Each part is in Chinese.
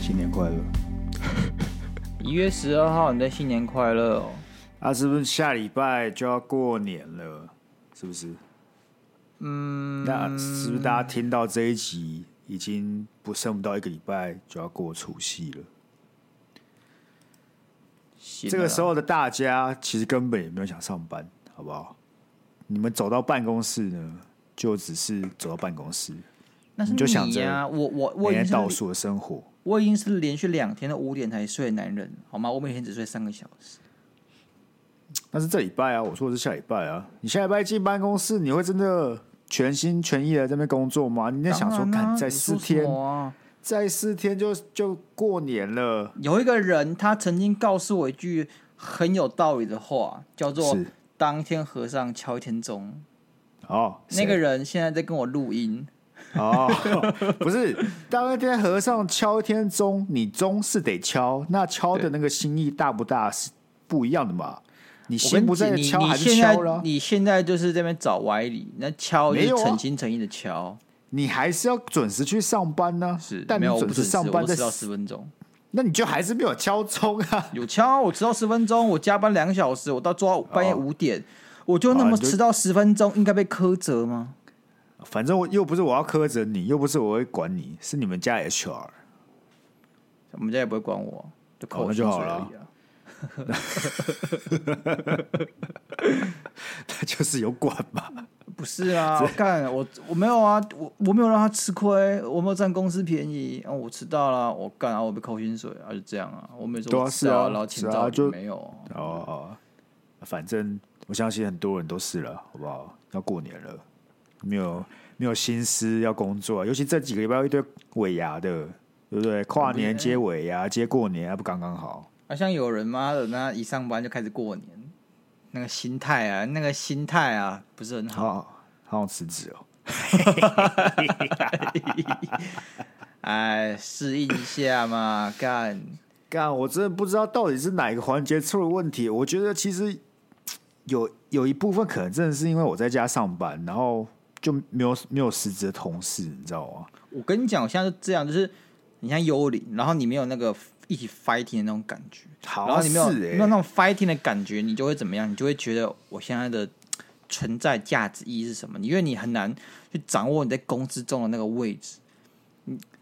新年快乐！一月十二号，你的新年快乐哦！啊，是不是下礼拜就要过年了？是不是？嗯，那是不是大家听到这一集，已经不剩不到一个礼拜就要过除夕了？这个时候的大家其实根本也没有想上班，好不好？你们走到办公室呢，就只是走到办公室，那是你，就想着我我我每天倒数的生活。我已经是连续两天的五点才睡的男人，好吗？我每天只睡三个小时。那是这礼拜啊，我说的是下礼拜啊。你下礼拜进办公室，你会真的全心全意的在那边工作吗？你在想说，看在四天，在四天就就过年了。有一个人，他曾经告诉我一句很有道理的话，叫做“当一天和尚敲一天钟”。哦，那个人现在在跟我录音。哦，不是，当一天和尚敲一天钟，你钟是得敲，那敲的那个心意大不大是不一样的嘛？你心不在敲还是敲了？你现在就是这边找歪理，那敲就是诚心诚意的敲，你还是要准时去上班呢。是，但你准时上班，迟到十分钟，那你就还是没有敲钟啊？有敲，我迟到十分钟，我加班两个小时，我到做到半夜五点，我就那么迟到十分钟，应该被苛责吗？反正我又不是我要苛责你，又不是我会管你，是你们家 HR，我们家也不会管我，就扣那就好了。他 就是有管嘛？不是啊，我干我我没有啊，我我没有让他吃亏，我没有占公司便宜啊，我迟到了，我干啊，我被扣薪水啊，就这样啊，我没说迟到，然后请早就没有哦哦，反正我相信很多人都是了，好不好？要过年了。没有没有心思要工作，尤其这几个礼拜有一堆尾牙的，对不对？跨年接尾牙，接过年还不刚刚好？好像有人妈的，那一上班就开始过年，那个心态啊，那个心态啊，不是很好，好，好想辞职哦。哎，适应一下嘛，干干，我真的不知道到底是哪一个环节出了问题。我觉得其实有有一部分可能真的是因为我在家上班，然后。就没有没有实职的同事，你知道吗？我跟你讲，我现在是这样，就是你像幽灵，然后你没有那个一起 fighting 的那种感觉，好然后你没有、欸、没有那种 fighting 的感觉，你就会怎么样？你就会觉得我现在的存在价值意义是什么？因为你很难去掌握你在公司中的那个位置。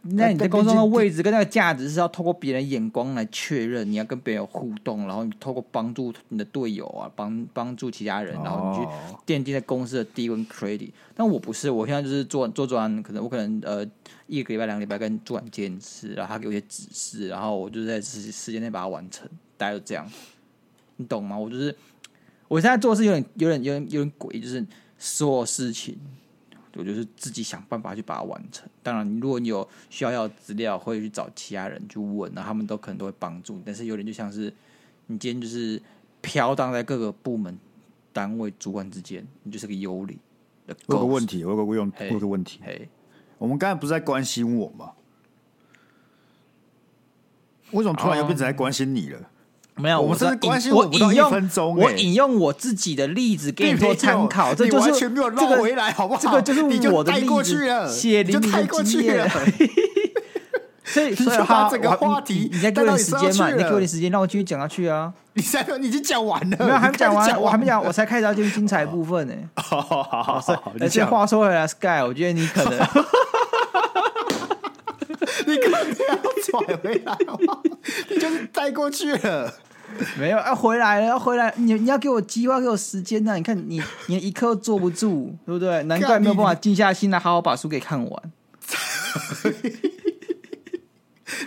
那你在公司中的位置跟那个价值是要透过别人眼光来确认，你要跟别人互动，然后你透过帮助你的队友啊，帮帮助其他人，然后你去奠定在公司的地位 credit。但我不是，我现在就是做做专，可能我可能呃一个礼拜两个礼拜跟主管见一次，然后他给我一些指示，然后我就在时时间内把它完成，大概就这样，你懂吗？我就是我现在做事有点有点有点有点诡异，就是所有事情。我就是自己想办法去把它完成。当然，如果你有需要要资料，会去找其他人去问，然后他们都可能都会帮助你。但是有点就像是你今天就是飘荡在各个部门单位主管之间，你就是个幽灵。有个问题，我有个问，我有个问题。嘿，我们刚才不是在关心我吗？为什么突然又变成在关心你了？没有，我们是关心我引用我引用我自己的例子给你做参考，这就是完全没有绕回来，好不好？这个就是我的例子，血淋淋的经验。所以，所以他这个话题，你再给我点时间嘛？你给我点时间，让我继续讲下去啊！你再说，你已经讲完了，没有还没讲完，我还没讲，我才开始要进入精彩部分 呢。好好好好，而且话说回来，Sky，我觉得你可能，你根本没有拽回来，你就是带过去了。没有，要回来了，要回来！你你要给我机会，给我时间呐！你看你，你一刻坐不住，对不对？难怪没有办法静下心来好好把书给看完。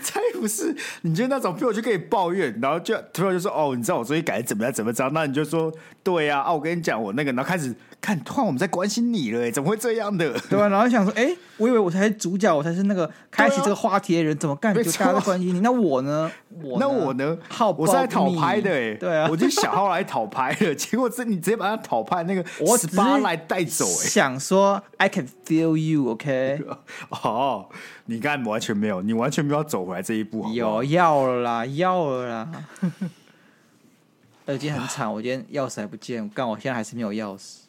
才不是！你就那种，比如我就可以抱怨，然后就突然就说：“哦，你知道我昨天改的怎么样？怎么着？”那你就说：“对呀，啊，我跟你讲，我那个……”然后开始看，突然我们在关心你了，哎，怎么会这样的？对吧？然后想说：“哎，我以为我才是主角，我才是那个开启这个话题的人，怎么干？就大家都关心你，那我呢？我 那我呢？好，我是来讨拍的，哎，对啊，我就小号来讨拍的，结果这你直接把他讨拍那个 我十八来带走，哎，想说 I can feel you，OK？哦。你刚才完全没有，你完全没有走回来这一步好好？有要了啦，要了啦。呃，今天很惨，我今天钥匙还不见，干，我现在还是没有钥匙。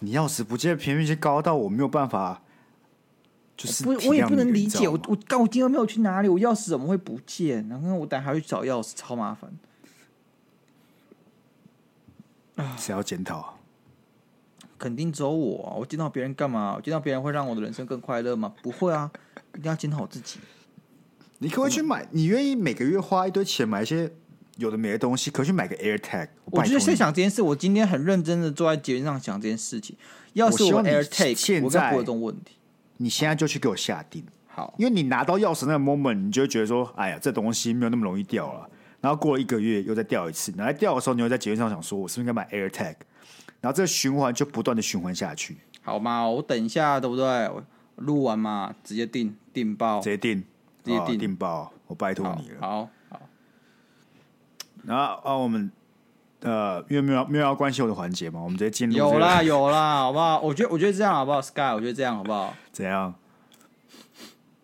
你钥匙不见，频率已经高到我没有办法，就是不，我也不能理解，我我我干，我今天没有去哪里，我钥匙怎么会不见？然后我等下还要去找钥匙，超麻烦。谁要检讨？肯定只有我啊！我见到别人干嘛？我见到别人会让我的人生更快乐吗？不会啊！一定要检讨我自己。你可不可以去买？你愿意每个月花一堆钱买一些有的没的东西？可以去买个 AirTag？我就是在想这件事。我今天很认真的坐在节目上想这件事情。要是我 AirTag，现我在不会有这种问题。你现在就去给我下定。好，因为你拿到钥匙那个 moment，你就会觉得说：“哎呀，这东西没有那么容易掉了。”然后过了一个月，又再掉一次。然后掉的时候，你又在节目上想说：“我是不是应该买 AirTag？” 然后这个循环就不断的循环下去。好嘛，我等一下，对不对？我录完嘛，直接订订爆，直接订，直接订订爆，我拜托你了。好好。好然后啊，我们呃，因为没有没有要关心我的环节嘛，我们直接进入、这个。有啦有啦，好不好？我觉得我觉得这样好不好？Sky，我觉得这样好不好？怎样？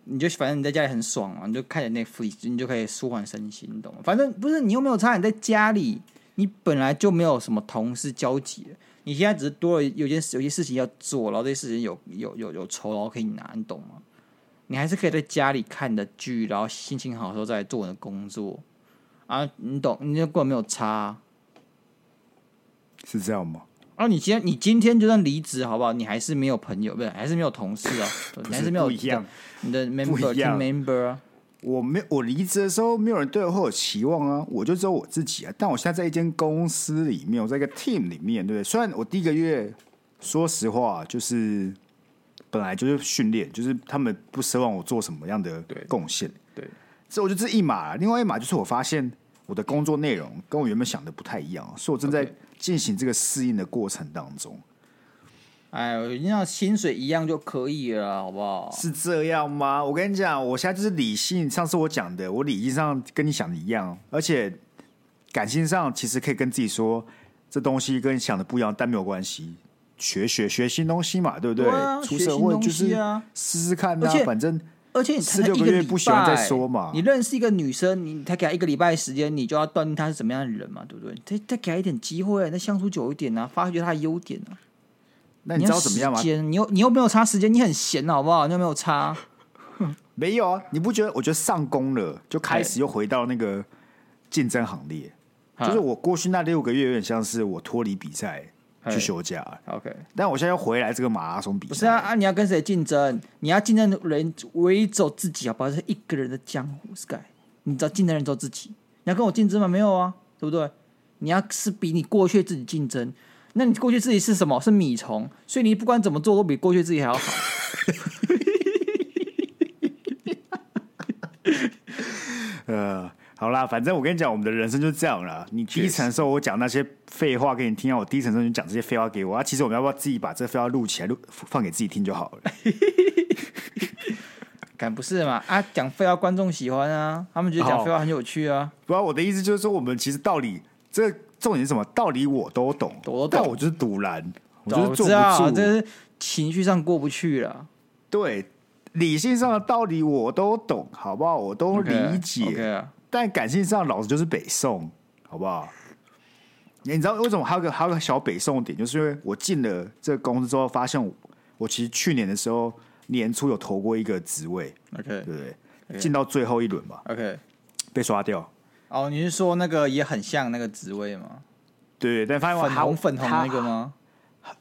你就反正你在家里很爽嘛，你就看着 Netflix，你就可以舒缓身心，你懂吗？反正不是你又没有差，你在家里，你本来就没有什么同事交集，你现在只是多了有件事，有些事情要做，然后这些事情有有有有酬劳可以拿，你懂吗？你还是可以在家里看你的剧，然后心情好的时候再来做你的工作啊，你懂？你那根本没有差，是这样吗？啊，你今天你今天就算离职好不好？你还是没有朋友，不是？还是没有同事啊？还是没有一样。你的 member team member 啊？我没我离职的时候，没有人对我会有期望啊，我就只有我自己啊。但我现在在一间公司里面，我在一个 team 里面，对不对？虽然我第一个月，说实话，就是本来就是训练，就是他们不奢望我做什么样的贡献，对，这我就这一码。另外一码就是我发现我的工作内容跟我原本想的不太一样，所以我正在进行这个适应的过程当中。哎，我一定要薪水一样就可以了，好不好？是这样吗？我跟你讲，我现在就是理性。上次我讲的，我理性上跟你想的一样，而且感性上其实可以跟自己说，这东西跟你想的不一样，但没有关系，学学学新东西嘛，对不对？对啊，出社会就是试试看啊，反正而且你四六个月不喜欢再说嘛。你认识一个女生，你才给她一个礼拜时间，你就要断定她是怎么样的人嘛，对不对？再再给她一点机会，再相处久一点啊，发掘她的优点啊。那你知道怎么样吗？你又你又没有差时间，你很闲好不好？你又没有差，没有啊？你不觉得？我觉得上工了，就开始又回到那个竞争行列。就是我过去那六个月，有点像是我脱离比赛去休假。OK，但我现在要回来这个马拉松比赛。不是啊啊！你要跟谁竞争？你要竞争的人唯一只有自己，好不好？是一个人的江湖 Sky。你知道竞争人走自己。你要跟我竞争吗？没有啊，对不对？你要是比你过去自己竞争。那你过去自己是什么？是米虫，所以你不管怎么做都比过去自己还要好。呃，好啦，反正我跟你讲，我们的人生就是这样了。你低层的时候，我讲那些废话给你听啊；我低层的时候，你讲这些废话给我啊。其实我们要不要自己把这废话录起来，录放给自己听就好了？敢不是嘛？啊，讲废话观众喜欢啊，他们觉得讲废话很有趣啊。不然我的意思就是说，我们其实道理这。重点是什么？道理我都懂，我都懂，但我就是堵拦，我就是坐不住，这是情绪上过不去了。对，理性上的道理我都懂，好不好？我都理解。Okay, okay 啊、但感性上，老子就是北宋，好不好？你知道为什么还有个还有个小北宋点？就是因为我进了这个公司之后，发现我，我其实去年的时候年初有投过一个职位，OK，对不对？进.到最后一轮嘛，OK，被刷掉。哦，你是说那个也很像那个职位吗？对，但发现粉红粉红那个吗？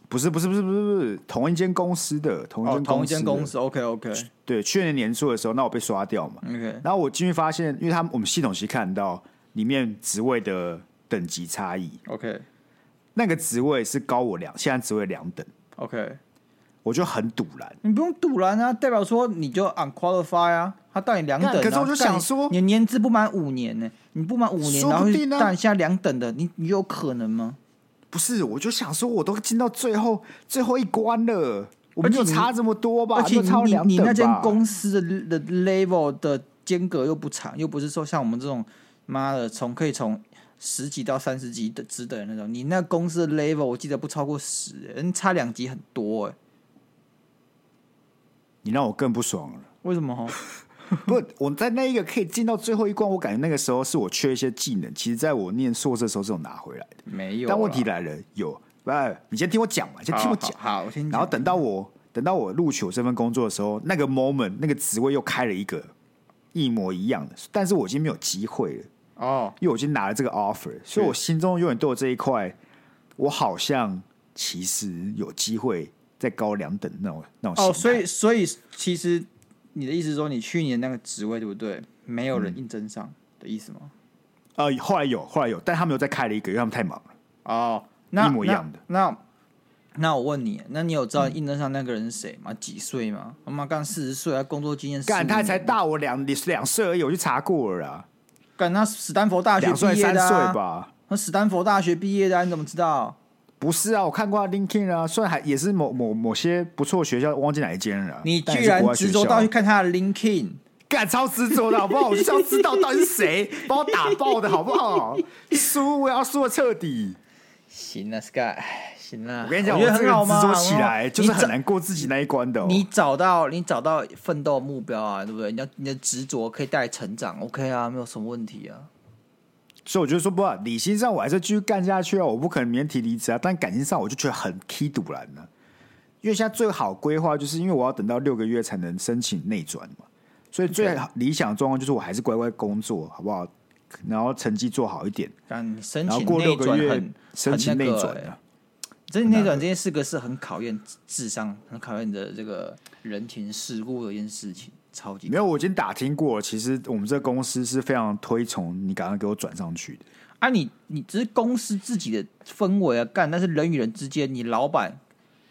不是，不是，不是，不是，不是同一间公司的，同一间同一间公司。OK OK。对，去年年初的时候，那我被刷掉嘛。OK。然后我进去发现，因为他们我们系统其实看到里面职位的等级差异。OK。那个职位是高我两，现在职位两等。OK。我就很堵然，你不用堵然啊，代表说你就 unqualified 啊，他到你两等，可是我就想说，你年资不满五年呢，你不满五年，然后但现在两等的，你你有可能吗？不是，我就想说，我都进到最后最后一关了，我们就差这么多吧？而且你你那间公司的的 level 的间隔又不长，又不是说像我们这种妈的从可以从十级到三十级的职等那种，你那公司的 level 我记得不超过十，人差两级很多哎。你让我更不爽了。为什么？不，我在那一个可以进到最后一关，我感觉那个时候是我缺一些技能。其实，在我念硕士的时候是有拿回来的，没有。但问题来了，有，不，你先听我讲嘛，先听我讲。好，我先。然后等到我等到我录取我这份工作的时候，那个 moment 那个职位又开了一个一模一样的，但是我已经没有机会了哦，因为我已经拿了这个 offer，所以我心中永远都有这一块，我好像其实有机会再高两等那种那种。哦，所以所以其实。你的意思是说，你去年那个职位对不对？没有人应征上的意思吗？呃，后来有，后来有，但他们又再开了一个，因为他们太忙了。哦，那一模一样的。那那，那我问你，那你有知道应征上那个人是谁吗？几岁吗？他妈干四十岁，他工作经验干他才大我两两岁而已，我去查过了啦。干他史丹佛大学毕业的，三岁吧？那史丹佛大学毕业的，啊，你怎么知道？不是啊，我看过 LinkedIn 啊，虽然还也是某某某些不错学校，忘记哪一间了。你居然执着到去看他的 LinkedIn，干超执着的好不好？我就想知道到底是谁 把我打爆的好不好？输我要输的彻底。行了，Sky，行了。我跟你讲，我觉得很好吗？执着起来就是很难过自己那一关的，哦。你找到你找到奋斗目标啊，对不对？你要你的执着可以带来成长，OK 啊，没有什么问题啊。所以我觉得说不，理性上我还是继续干下去啊，我不可能明天提离职啊。但感情上我就觉得很气赌烂了，因为现在最好规划就是因为我要等到六个月才能申请内转嘛，所以最理想状况就是我还是乖乖工作，好不好？然后成绩做好一点，申请然后过六个月申请内转啊。申请内转这件事个是很考验智商、很考验你的这个人情世故的一件事情。超级没有，我已经打听过了。其实我们这个公司是非常推崇你赶快给我转上去的。啊你，你你只是公司自己的氛围啊，干，但是人与人之间，你老板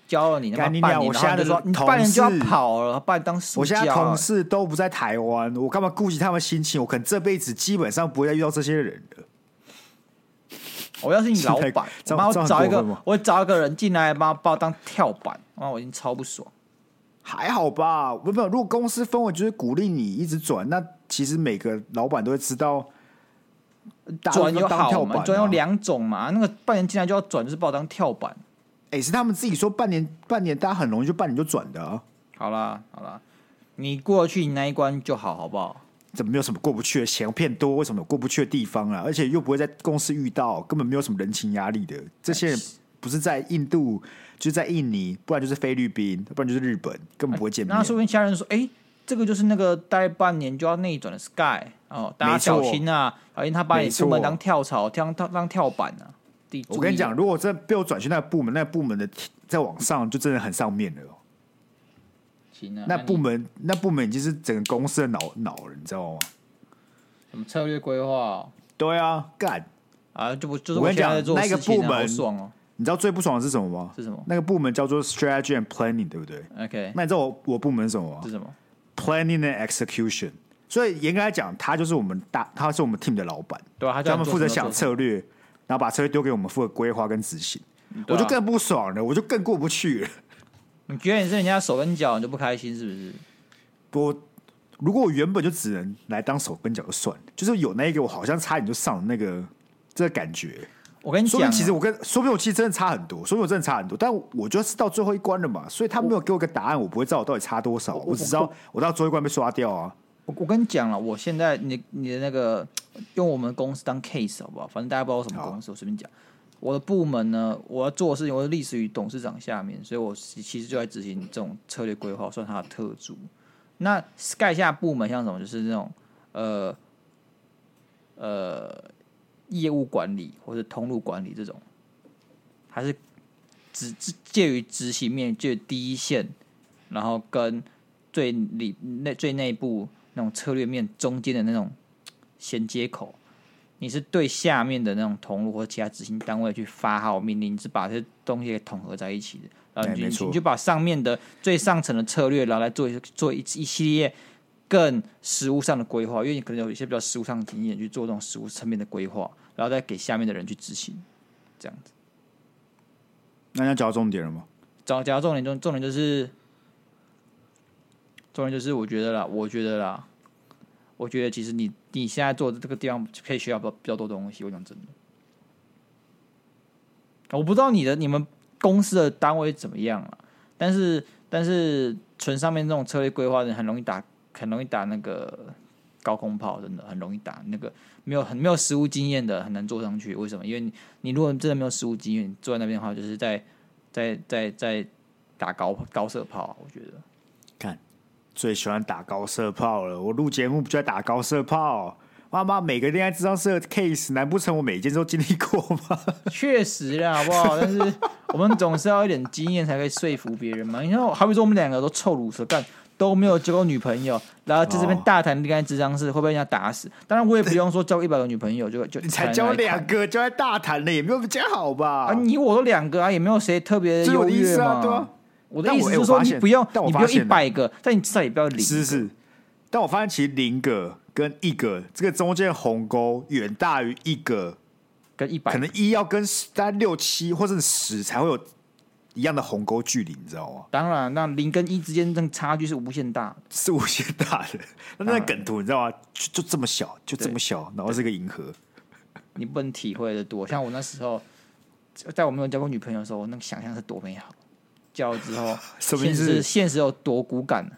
教了你那么半年，我现在就说你半年就要跑了，把你当。我现在同事都不在台湾，我干嘛顾及他们心情？我可能这辈子基本上不会再遇到这些人了。我要是你老板，帮我找一个，我找一个人进来，帮把我当跳板，啊，我已经超不爽。还好吧，不不，如果公司氛围就是鼓励你一直转，那其实每个老板都会知道转有好嘛，转有两种嘛。那个半年进来就要转，就是把我当跳板。哎、欸，是他们自己说半年，半年大家很容易就半年就转的、啊。好啦，好啦，你过去你那一关就好，好不好？怎么没有什么过不去的？钱骗多，为什么有过不去的地方啊？而且又不会在公司遇到，根本没有什么人情压力的。这些人不是在印度。就是在印尼，不然就是菲律宾，不然就是日本，根本不会见面。那说不定其他人说：“哎、欸，这个就是那个待半年就要内转的 Sky 哦，大家小心啊！小心他把你部门当跳槽，当当当跳板、啊。”我跟你讲，如果真被我转去那个部门，那个部门的再往上就真的很上面了。行啊，那部门那，部门已经是整个公司的脑脑了，你知道吗？什么策略规划？对啊，干啊，就不就是我跟你讲那个部门爽哦。你知道最不爽的是什么吗？是什么？那个部门叫做 strategy and planning，对不对？OK。那你知道我我部门是什么吗？是什么？planning and execution。所以严格来讲，他就是我们大，他是我们 team 的老板。对啊，他专门负责想策略，然后把策略丢给我们负责规划跟执行。啊、我就更不爽了，我就更过不去了。你觉得你是人家手跟脚，你就不开心是不是？不，如果我原本就只能来当手跟脚就算了，就是有那一个我好像差点就上了那个这个感觉。我跟你讲、啊，其实我跟说不定我其实真的差很多，说不定我真的差很多，但我就是到最后一关了嘛，所以他没有给我个答案，我，我不会知道我到底差多少，我，我只知道我到最后一关被刷掉啊。我我跟你讲了，我现在你你的那个用我们公司当 case 好不好？反正大家不知道我什么公司，我随便讲。我的部门呢，我要做的事情，我是隶属于董事长下面，所以我其实就在执行这种策略规划，算他的特助。那 Sky 下部门像什么？就是那种呃呃业务管理或者通路管理这种。还是只介于执行面，就第一线，然后跟最里内最内部那种策略面中间的那种衔接口，你是对下面的那种通路或者其他执行单位去发号命令，你是把这些东西给统合在一起的，然后你就，你就把上面的最上层的策略，然后来做一做一一系列更实务上的规划，因为你可能有一些比较实务上的经验去做这种实务层面的规划，然后再给下面的人去执行，这样子。那你要讲到重点了吗？讲讲到重点，重重点就是，重点就是，我觉得啦，我觉得啦，我觉得其实你你现在做的这个地方可以学到比较比较多东西。我讲真的，我不知道你的你们公司的单位怎么样了，但是但是纯上面这种策略规划的人很容易打很容易打那个高空炮，真的很容易打。那个没有很没有实务经验的很难坐上去。为什么？因为你你如果真的没有实务经验，坐在那边的话，就是在在在在打高高射炮。我觉得，看最喜欢打高射炮了。我录节目不就在打高射炮？妈妈，每个恋爱智商社的 case，难不成我每一件都经历过吗？确实啦，好不好？但是我们总是要一点经验才可以说服别人嘛。你看，好比说我们两个都臭鲁蛇干，都没有交过女朋友，然后在这边大谈恋爱智商是，会不会被人家打死？当然，我也不用说交一百个女朋友就就你才交两个就在大谈了，也没有比较好吧？啊，你我都两个啊，也没有谁特别优越嘛。啊对啊，我的意思是说，你不用，你不用一百个，但你至少也不要零。是是，但我发现其实零个。跟一个这个中间鸿沟远大于一个跟一百，可能一要跟大概六七或者是十才会有一样的鸿沟距离，你知道吗？当然，那零跟一之间这差距是无限大，是无限大的。那那梗图你知道吗？就就这么小，就这么小，然后是个银河。你不能体会的多，像我那时候在我没有交过女朋友的时候，那个想象是多美好。交了之后，什么意思？现实现实有多骨感？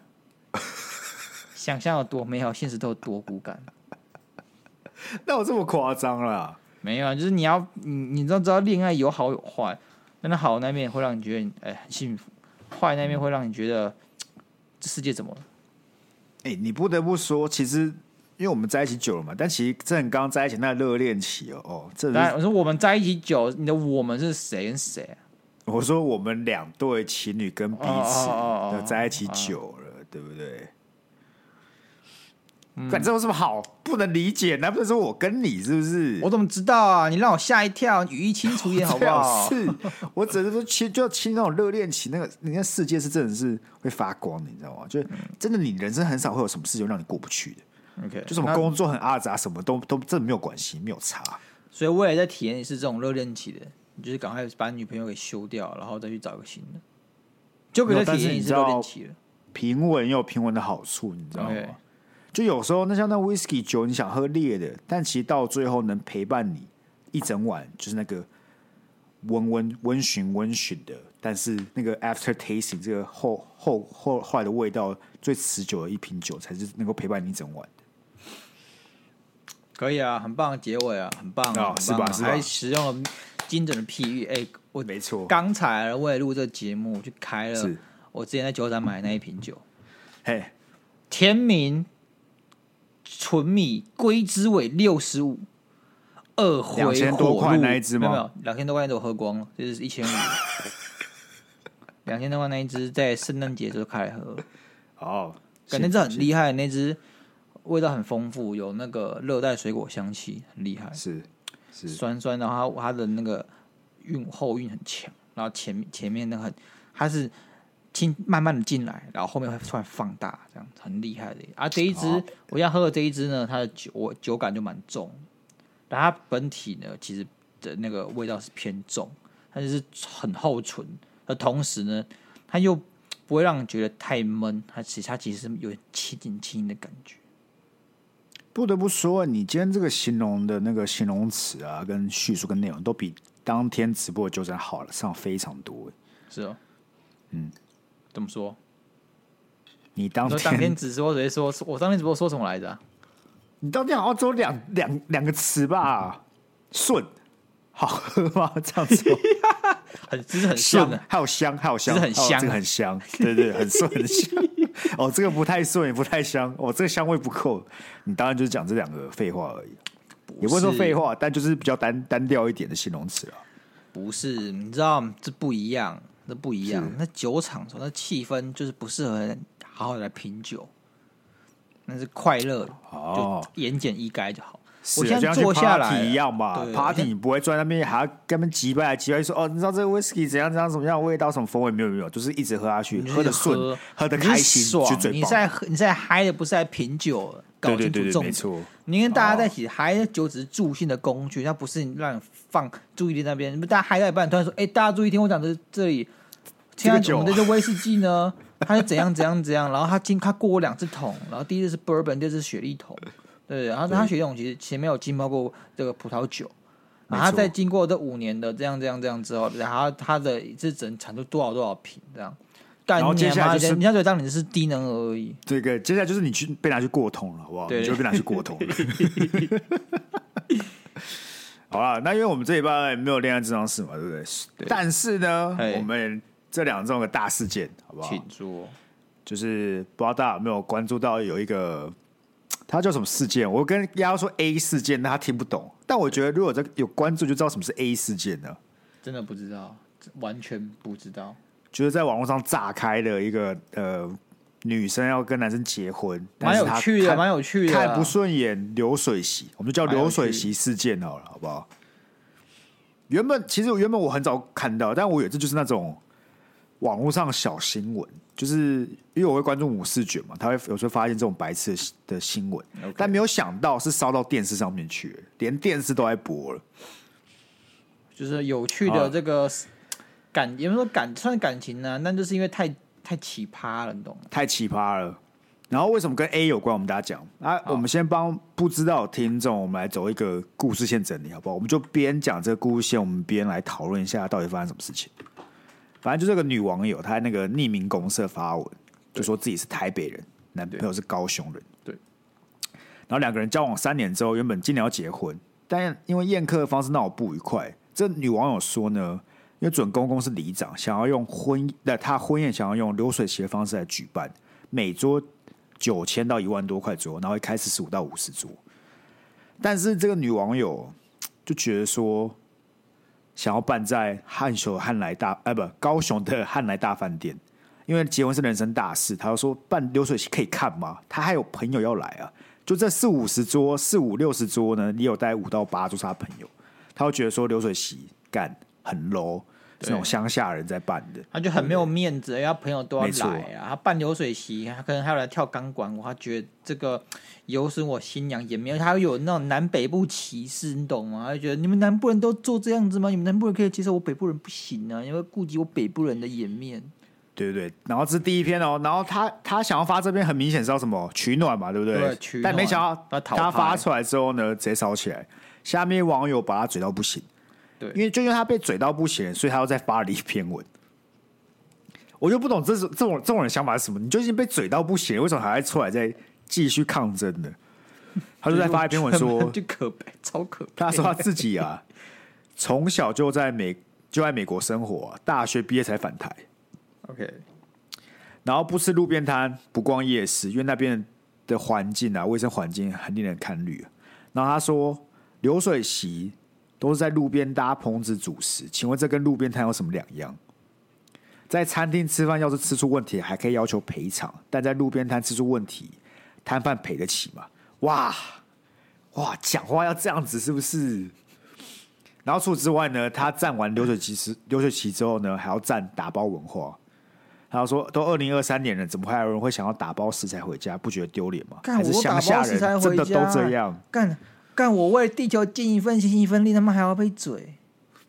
想象有多美好，现实都有多骨感。那有这么夸张啦？没有啊，就是你要你你知道知道恋爱有好有坏，但那好那面会让你觉得哎很幸福，坏那面会让你觉得这世界怎么了？哎、欸，你不得不说，其实因为我们在一起久了嘛，但其实在你刚刚在一起那热恋期哦哦，这当然我说我们在一起久，你的我们是谁跟谁啊？我说我们两对情侣跟彼此的在一起久了，对不对？反正有什么好不能理解？难不成说我跟你是不是？我怎么知道啊？你让我吓一跳，语义清楚一点好不好？是，我只是说亲，就亲那种热恋期，那个人家世界是真的是会发光的，你知道吗？就是真的，你人生很少会有什么事情让你过不去的。OK，就什么工作很阿杂，什么都都真的没有关系，没有差。所以我也在体验是这种热恋期的，你就是赶快把女朋友给休掉，然后再去找个新的，就给他体验一次热恋期了。平稳也有平稳的好处，你知道吗？Okay. 就有时候，那像那 whisky 酒，你想喝烈的，但其实到最后能陪伴你一整晚，就是那个温温温循温循的，但是那个 after tasting 这个后后后后来的味道最持久的一瓶酒，才是能够陪伴你一整晚的。可以啊，很棒的结尾啊，很棒啊，是吧？是吧？还使用了精准的譬喻，哎、欸，我没错。刚才为了录这个节目，我就开了我之前在酒展买的那一瓶酒，嘿，天明。纯米龟之尾六十五，二回两千多块那一支吗？没有，两千多块都喝光了，这是一千五。两千多块那一支在圣诞节就开来喝。哦，感觉这很厉害，那支味道很丰富，有那个热带水果香气，很厉害。是是酸酸，然后它，它的那个韵后韵很强，然后前前面那个很它是。进慢慢的进来，然后后面会突然放大，这样很厉害的。而、啊、这一支、哦、我现在喝的这一支呢，它的酒我酒感就蛮重，但它本体呢其实的那个味道是偏重，它就是很厚醇，而同时呢，它又不会让你觉得太闷，它其实它其实是有点轻轻轻的感觉。不得不说，你今天这个形容的那个形容词啊，跟叙述跟内容都比当天直播的酒展好了上非常多。是哦，嗯。怎么说？你当天，当天直播直接说，我当天直播说什么来着？你当天好像只有两两两个词吧？顺，好 喝吗？这样子，很就是很香，还有香，还有香，很香，这个很香，对对，很顺很香。哦，这个不太顺，也不太香。哦，这个香味不够。你当然就是讲这两个废话而已，也不会说废话，但就是比较单单调一点的形容词啊。不是，你知道这不一样。那不一样，那酒场说那气氛就是不适合好好的来品酒，那是快乐哦，就言简意赅就好。我现在坐下来一样嘛，party 你不会坐在那边还要跟他们挤掰来挤掰说哦，你知道这个 whisky 怎样怎样什么样的味道什么风味没有没有，就是一直喝下去，喝的顺，喝的开心，爽。你在喝你在嗨的不是在品酒，搞清楚重点。你跟大家在一起嗨，酒只是助兴的工具，它不是让你放注意力那边。大家嗨到一半，突然说：“哎，大家注意听我讲的这里。”现在我们的这威士忌呢，它是怎样怎样怎样，然后它经它过两次桶，然后第一次是 bourbon，第二次是雪莉桶，对，然后它雪莉桶其实前面有浸泡过这个葡萄酒，然后它在经过这五年的这样这样这样之后，然后它的这整产出多少多少瓶这样，然后接下来就是人家觉得当你是低能儿而已。这个接下来就是你去被拿去过通了，好不好？你就被拿去过通了。好了，那因为我们这一半没有恋爱咨商室嘛，对不对？对，但是呢，我们这两种的大事件，好不好？请坐。就是不知道大家有没有关注到有一个，它叫什么事件？我跟丫丫说 A 事件，他听不懂。但我觉得如果这有关注，就知道什么是 A 事件了？真的不知道，完全不知道。就是在网络上炸开的一个呃，女生要跟男生结婚，蛮有趣的，蛮有趣的。看不顺眼流水席，我们就叫流水席事件好了，好不好？原本其实原本我很早看到，但我以为这就是那种网络上小新闻，就是因为我会关注五四卷嘛，他会有时候发现这种白痴的新闻.但没有想到是烧到电视上面去了，连电视都在播了，就是有趣的这个。感有说感算感情呢、啊，那就是因为太太奇葩了，你懂吗？太奇葩了。然后为什么跟 A 有关？我们大家讲啊，我们先帮不知道的听众，我们来走一个故事线整理，好不好？我们就边讲这个故事线，我们边来讨论一下到底发生什么事情。反正就是个女网友，她在那个匿名公社发文，就说自己是台北人，男朋友是高雄人。对。然后两个人交往三年之后，原本今年要结婚，但因为宴客的方式闹得不愉快，这女网友说呢。因为准公公是里长，想要用婚那他婚宴想要用流水席的方式来举办，每桌九千到一万多块左右，然后会开四十五到五十桌。但是这个女网友就觉得说，想要办在汉雄汉来大哎不高雄的汉来大饭店，因为结婚是人生大事，他就说办流水席可以看吗？他还有朋友要来啊，就这四五十桌四五六十桌呢，你有带五到八桌是他朋友，他会觉得说流水席干很 low。这种乡下人在办的，他就很没有面子，因为他朋友都要来啊。他办流水席，他可能还要来跳钢管舞，他觉得这个有损我新娘颜面，他有那种南北部歧视，你懂吗？他就觉得你们南部人都做这样子吗？你们南部人可以接受，我北部人不行啊，因为顾及我北部人的颜面。对对对，然后这是第一篇哦，然后他他想要发这篇，很明显是要什么取暖嘛，对不对？对，取暖。但没想到他发出来之后呢，直接烧起来，下面网友把他嘴到不行。对，因为就因为他被嘴到不行，所以他又再发了一篇文。我就不懂这种这种这种人想法是什么？你就已经被嘴到不行，为什么还要出来再继续抗争呢？他就在发一篇文说，就可悲，超可悲。他说他自己啊，从小就在美就在美国生活啊，大学毕业才返台。OK，然后不吃路边摊，不逛夜市，因为那边的环境啊，卫生环境很令人堪虑。然后他说流水席。都是在路边搭棚子煮食，请问这跟路边摊有什么两样？在餐厅吃饭，要是吃出问题，还可以要求赔偿；但在路边摊吃出问题，摊贩赔得起吗？哇哇，讲话要这样子是不是？然后除此之外呢，他站完流水席时，流水席之后呢，还要站打包文化。他说：“都二零二三年了，怎么还有人会想要打包食材回家？不觉得丢脸吗？还是乡下人真的都这样？”干。干我为地球尽一份心一份力，他妈还要被嘴？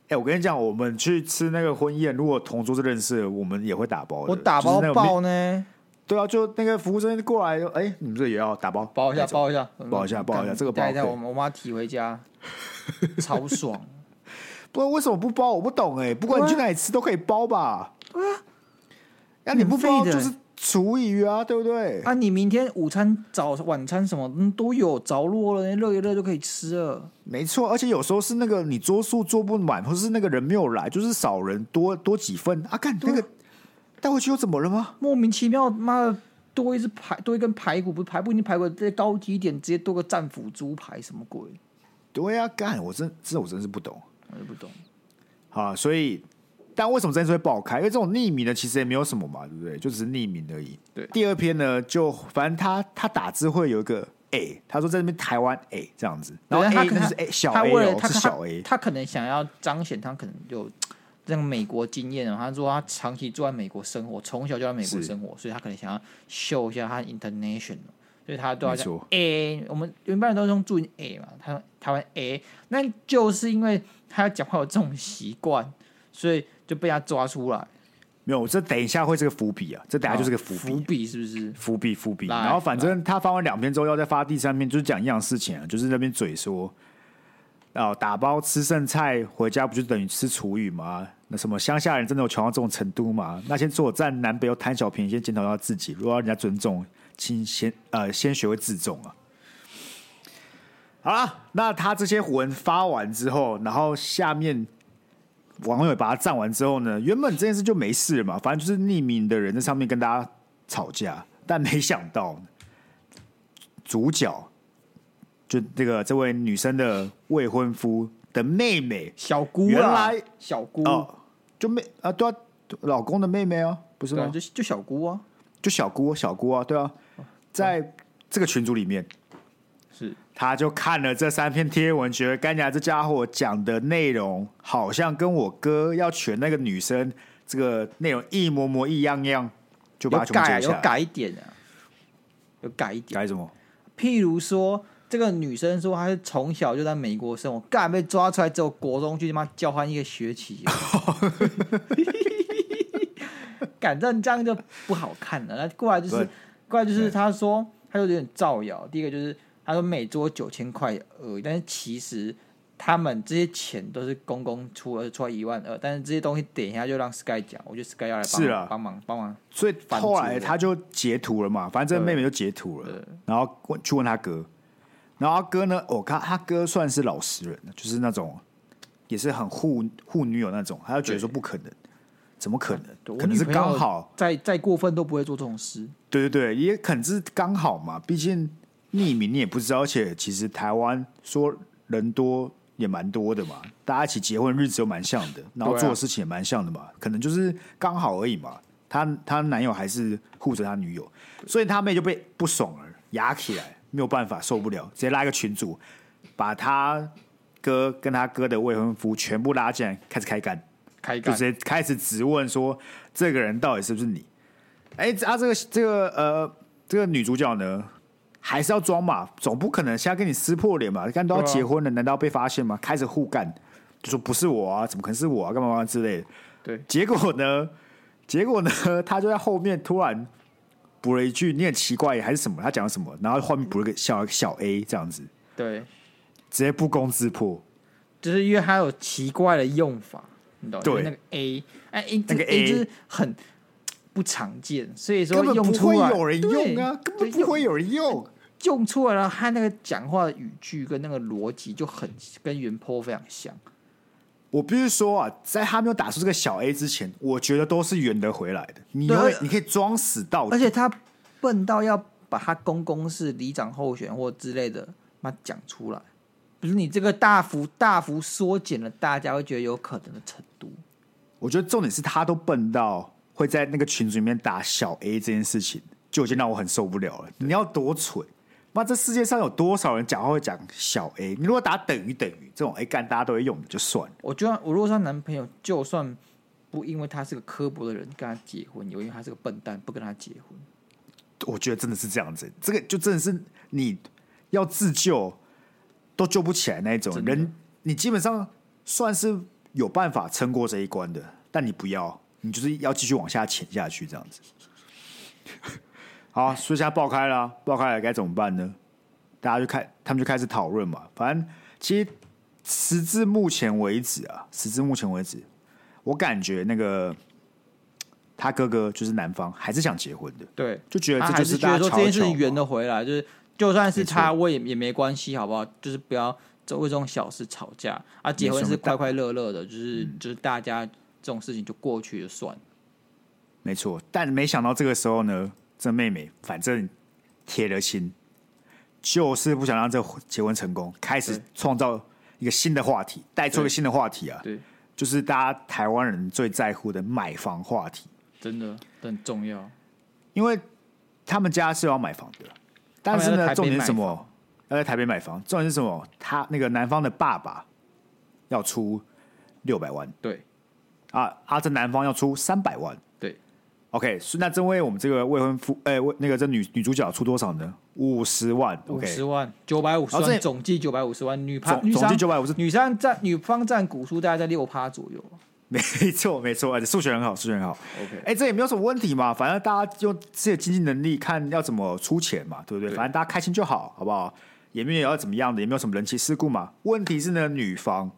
哎、欸，我跟你讲，我们去吃那个婚宴，如果同桌是认识的，我们也会打包的。我打包包呢？对啊，就那个服务生过来，哎、欸，你们这也要打包？包一下，包一下，包一下，包一下，这个包一下，我我妈提回家，超爽。不知道为什么不包？我不懂哎、欸。不管你去哪里吃都可以包吧？对啊。那你不包就是。厨余啊，对不对？啊，你明天午餐、早晚餐什么都有着落了，热一热就可以吃了。没错，而且有时候是那个你桌数坐不满，或是那个人没有来，就是少人多多几份啊。干那个带回去又怎么了吗？莫名其妙，妈的多一只排多一根排骨，不是排骨，你排骨再高级一点，直接多个战斧猪排，什么鬼？对呀、啊，干我真这我真是不懂，我也不懂。好，所以。但为什么这件事会爆开？因为这种匿名的其实也没有什么嘛，对不对？就只是匿名而已。对。第二篇呢，就反正他他打字会有一个 A，他说在那边台湾 A 这样子。然后他可能是 A 小 A，他是小 A 他，他可能想要彰显他可能就这个美国经验。他说他长期住在美国生活，从小就在美国生活，所以他可能想要秀一下他 international，所以他都要讲 A。我们一般人都是用注音 A 嘛，他说台湾 A，那就是因为他讲话有这种习惯，所以。就被他抓出来，没有，这等一下会是个伏笔啊！这等下就是个伏笔，伏笔是不是？伏笔，伏笔。然后反正他发完两篇之后，要再发第三篇，就是讲一样事情啊，就是那边嘴说，哦，打包吃剩菜回家不就等于吃厨余吗？那什么乡下人真的有穷到这种程度吗？那些坐战南北又贪小便宜，先检讨一下自己。如果要人家尊重，请先呃先学会自重啊。好了，那他这些文发完之后，然后下面网友把他赞完之后呢，原本这件事就没事了嘛，反正就是匿名的人在上面跟大家吵架，但没想到主角就这个这位女生的未婚夫的妹妹小姑，原来小姑哦，就妹啊，对啊，老公的妹妹哦，不是吗？就就小姑啊，就小姑小姑啊，对啊，在这个群组里面。是，他就看了这三篇贴文，觉得干娘这家伙讲的内容好像跟我哥要娶那个女生这个内容一模模一样样，就把它改，有改一点啊，有改一点，改什么？譬如说，这个女生说她是从小就在美国生活，干被抓出来之后，国中去他妈交换一个学期，干这这样就不好看了。那过来就是过来就是，他说他有点造谣，第一个就是。他说每桌九千块而已，但是其实他们这些钱都是公公出，而出来一万二，但是这些东西点一下就让 Sky 讲，我觉得 Sky 要来帮帮忙帮忙，所以后来他就截图了嘛，反正这个妹妹就截图了，然后问去问他哥，然后他哥呢，我、哦、看他哥算是老实人，就是那种也是很护护女友那种，他就觉得说不可能，怎么可能？可能是刚好，再再过分都不会做这种事，对对对，也可能是刚好嘛，毕竟。匿名你也不知道，而且其实台湾说人多也蛮多的嘛，大家一起结婚日子又蛮像的，然后做的事情也蛮像的嘛，可能就是刚好而已嘛。他他男友还是护着他女友，所以他妹就被不爽了，压起来，没有办法，受不了，直接拉一个群主，把他哥跟他哥的未婚夫全部拉进来，开始开干，开干，就直接开始质问说这个人到底是不是你？哎，啊，这个这个呃，这个女主角呢？还是要装嘛，总不可能现在跟你撕破脸嘛？你看都要结婚了，难道要被发现吗？开始互干，就说不是我啊，怎么可能是我啊？干嘛干嘛之类的。对，结果呢？结果呢？他就在后面突然补了一句，你很奇怪还是什么？他讲了什么？然后后面补了个小小 A 这样子。对，直接不攻自破，就是因为他有奇怪的用法，你懂？对，那个 A，哎，A 那个 A 就是很不常见，所以说用出来根本不会有人用啊，根本不会有人用。用出来了，他那个讲话的语句跟那个逻辑就很跟原 po 非常像。我必须说啊，在他没有打出这个小 A 之前，我觉得都是圆得回来的。你会你可以装死到，而且他笨到要把他公公是里长候选或之类的，妈讲出来，比如你这个大幅大幅缩减了大家会觉得有可能的程度。我觉得重点是他都笨到会在那个群组里面打小 A 这件事情，就已经让我很受不了了。你要多蠢？那这世界上有多少人讲话会讲小 a？你如果打等于等于这种 a 干，大家都会用的就算了。我觉得我如果说男朋友，就算不因为他是个刻薄的人跟他结婚，因为他是个笨蛋不跟他结婚，我觉得真的是这样子。这个就真的是你要自救都救不起来那种人，你基本上算是有办法撑过这一关的，但你不要，你就是要继续往下潜下去这样子。好，所以现在爆开了，爆开了该怎么办呢？大家就开，他们就开始讨论嘛。反正其实时至目前为止啊，时至目前为止，我感觉那个他哥哥就是男方还是想结婚的，对，就觉得这就是大家说这件事情圆得回来，就是就算是他，我也也没关系，好不好？就是不要为这种小事吵架啊。结婚是快快乐乐的，就是就是大家这种事情就过去就算了。没错，但没想到这个时候呢。这妹妹反正铁了心，就是不想让这结婚成功，开始创造一个新的话题，带出一个新的话题啊！对，就是大家台湾人最在乎的买房话题，真的很重要。因为他们家是要买房的，但是呢，重点是什么？要在台北买房，重点是什么？他那个男方的爸爸要出六百万，对啊，啊，这男方要出三百万。OK，那这位我们这个未婚夫，哎、欸，那个这女女主角出多少呢？五十万，五、okay、十万，九百五十万，总计九百五十万。女方总计九百五十，女方占女方占股数大概在六趴左右。没错，没错，而且数学很好，数学很好。OK，哎、欸，这也没有什么问题嘛，反正大家用自己的经济能力看要怎么出钱嘛，对不对？对，反正大家开心就好，好不好？也没有要怎么样的，也没有什么人情世故嘛。问题是呢，女方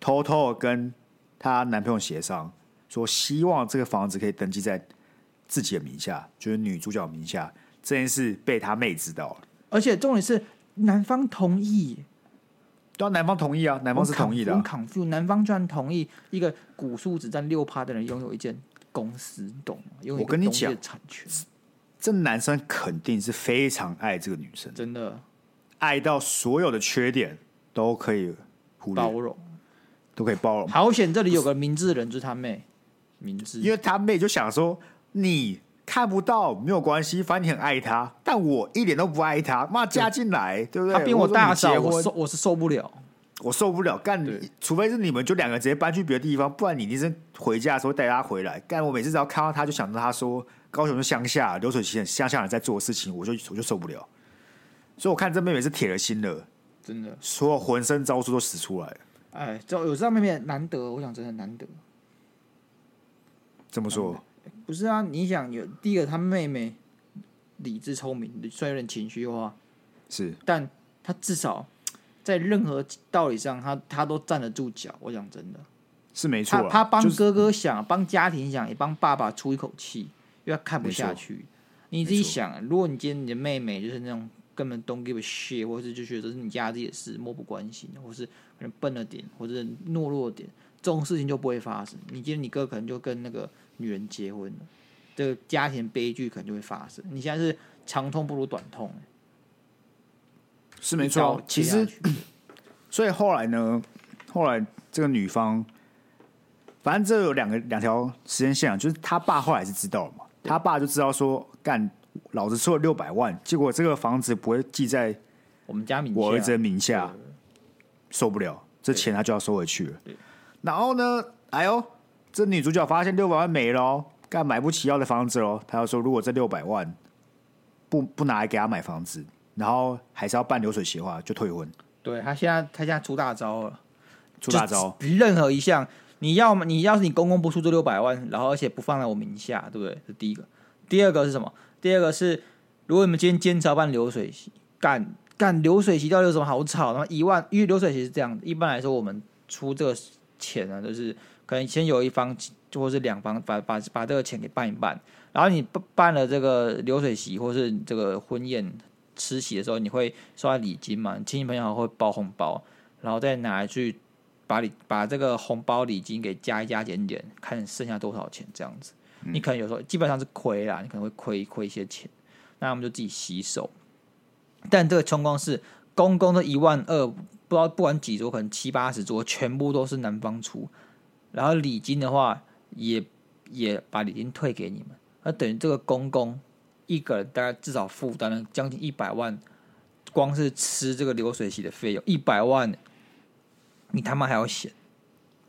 偷偷跟她男朋友协商，说希望这个房子可以登记在自己的名下，就是女主角名下。这件事被他妹知道了，而且重点是男方同意。对啊，男方同意啊，男方是同意的、啊。男方居然同意一个股数只占六趴的人拥有一间公司，懂吗？我跟你讲，产权这男生肯定是非常爱这个女生，真的爱到所有的缺点都可以包容，都可以包容。好险，这里有个明智的人，就是他妹，明智，因为他妹就想说你。看不到没有关系，反正你很爱他，但我一点都不爱他。妈嫁进来，对，不对？他比我大小，我，我受我是受不了，我受不了。干，除非是你们就两个直接搬去别的地方，不然你一定是回家的时候带他回来。干，我每次只要看到他就想到他说，高雄是乡下，流水席乡下人在做的事情，我就我就受不了。所以我看这妹妹是铁了心了，真的，所有浑身招数都使出来了。哎，这有这样妹妹难得，我想真的难得。这么说。不是啊，你想有第一个，他妹妹理智聪明，虽然有点情绪化，是，但他至少在任何道理上，他他都站得住脚。我讲真的，是没错。他帮哥哥想，帮、就是、家庭想，也帮爸爸出一口气，因为他看不下去。你自己想，如果你今天你的妹妹就是那种根本 don't give a shit，或者是就觉得这是你家自己的事，漠不关心，或是可能笨了点，或者懦弱点，这种事情就不会发生。你今天你哥可能就跟那个。女人结婚了，这个家庭悲剧可能就会发生。你现在是长痛不如短痛，是没错。其实，所以后来呢，后来这个女方，反正这有两个两条时间线啊，就是他爸后来是知道了嘛，他爸就知道说，干老子出了六百万，结果这个房子不会记在我们家名下，我儿子的名下，受不了，这钱他就要收回去了。然后呢，哎呦。这女主角发现六百万没了，哦干买不起要的房子喽。她要说，如果这六百万不不拿来给她买房子，然后还是要办流水席的话，就退婚。对，她现在，她现在出大招了，出大招。任何一项，你要么你要是你公公不出这六百万，然后而且不放在我名下，对不对？这第一个。第二个是什么？第二个是，如果你们今天坚持要办流水席，干干流水席到底有什么好吵？然后一万，因为流水席是这样的，一般来说我们出这个钱呢，就是。可能先有一方，或是两方把把把这个钱给办一办，然后你办了这个流水席或是这个婚宴吃席的时候，你会收到礼金嘛？亲戚朋友会包红包，然后再拿来去把礼把这个红包礼金给加一加减减，看剩下多少钱这样子。你可能有时候基本上是亏啦，你可能会亏亏一些钱，那我们就自己洗手。但这个情况是公公的一万二，不知道不管几桌，可能七八十桌，全部都是男方出。然后礼金的话，也也把礼金退给你们，那等于这个公公一个人大概至少负担了将近一百万，光是吃这个流水席的费用一百万，你他妈还要嫌？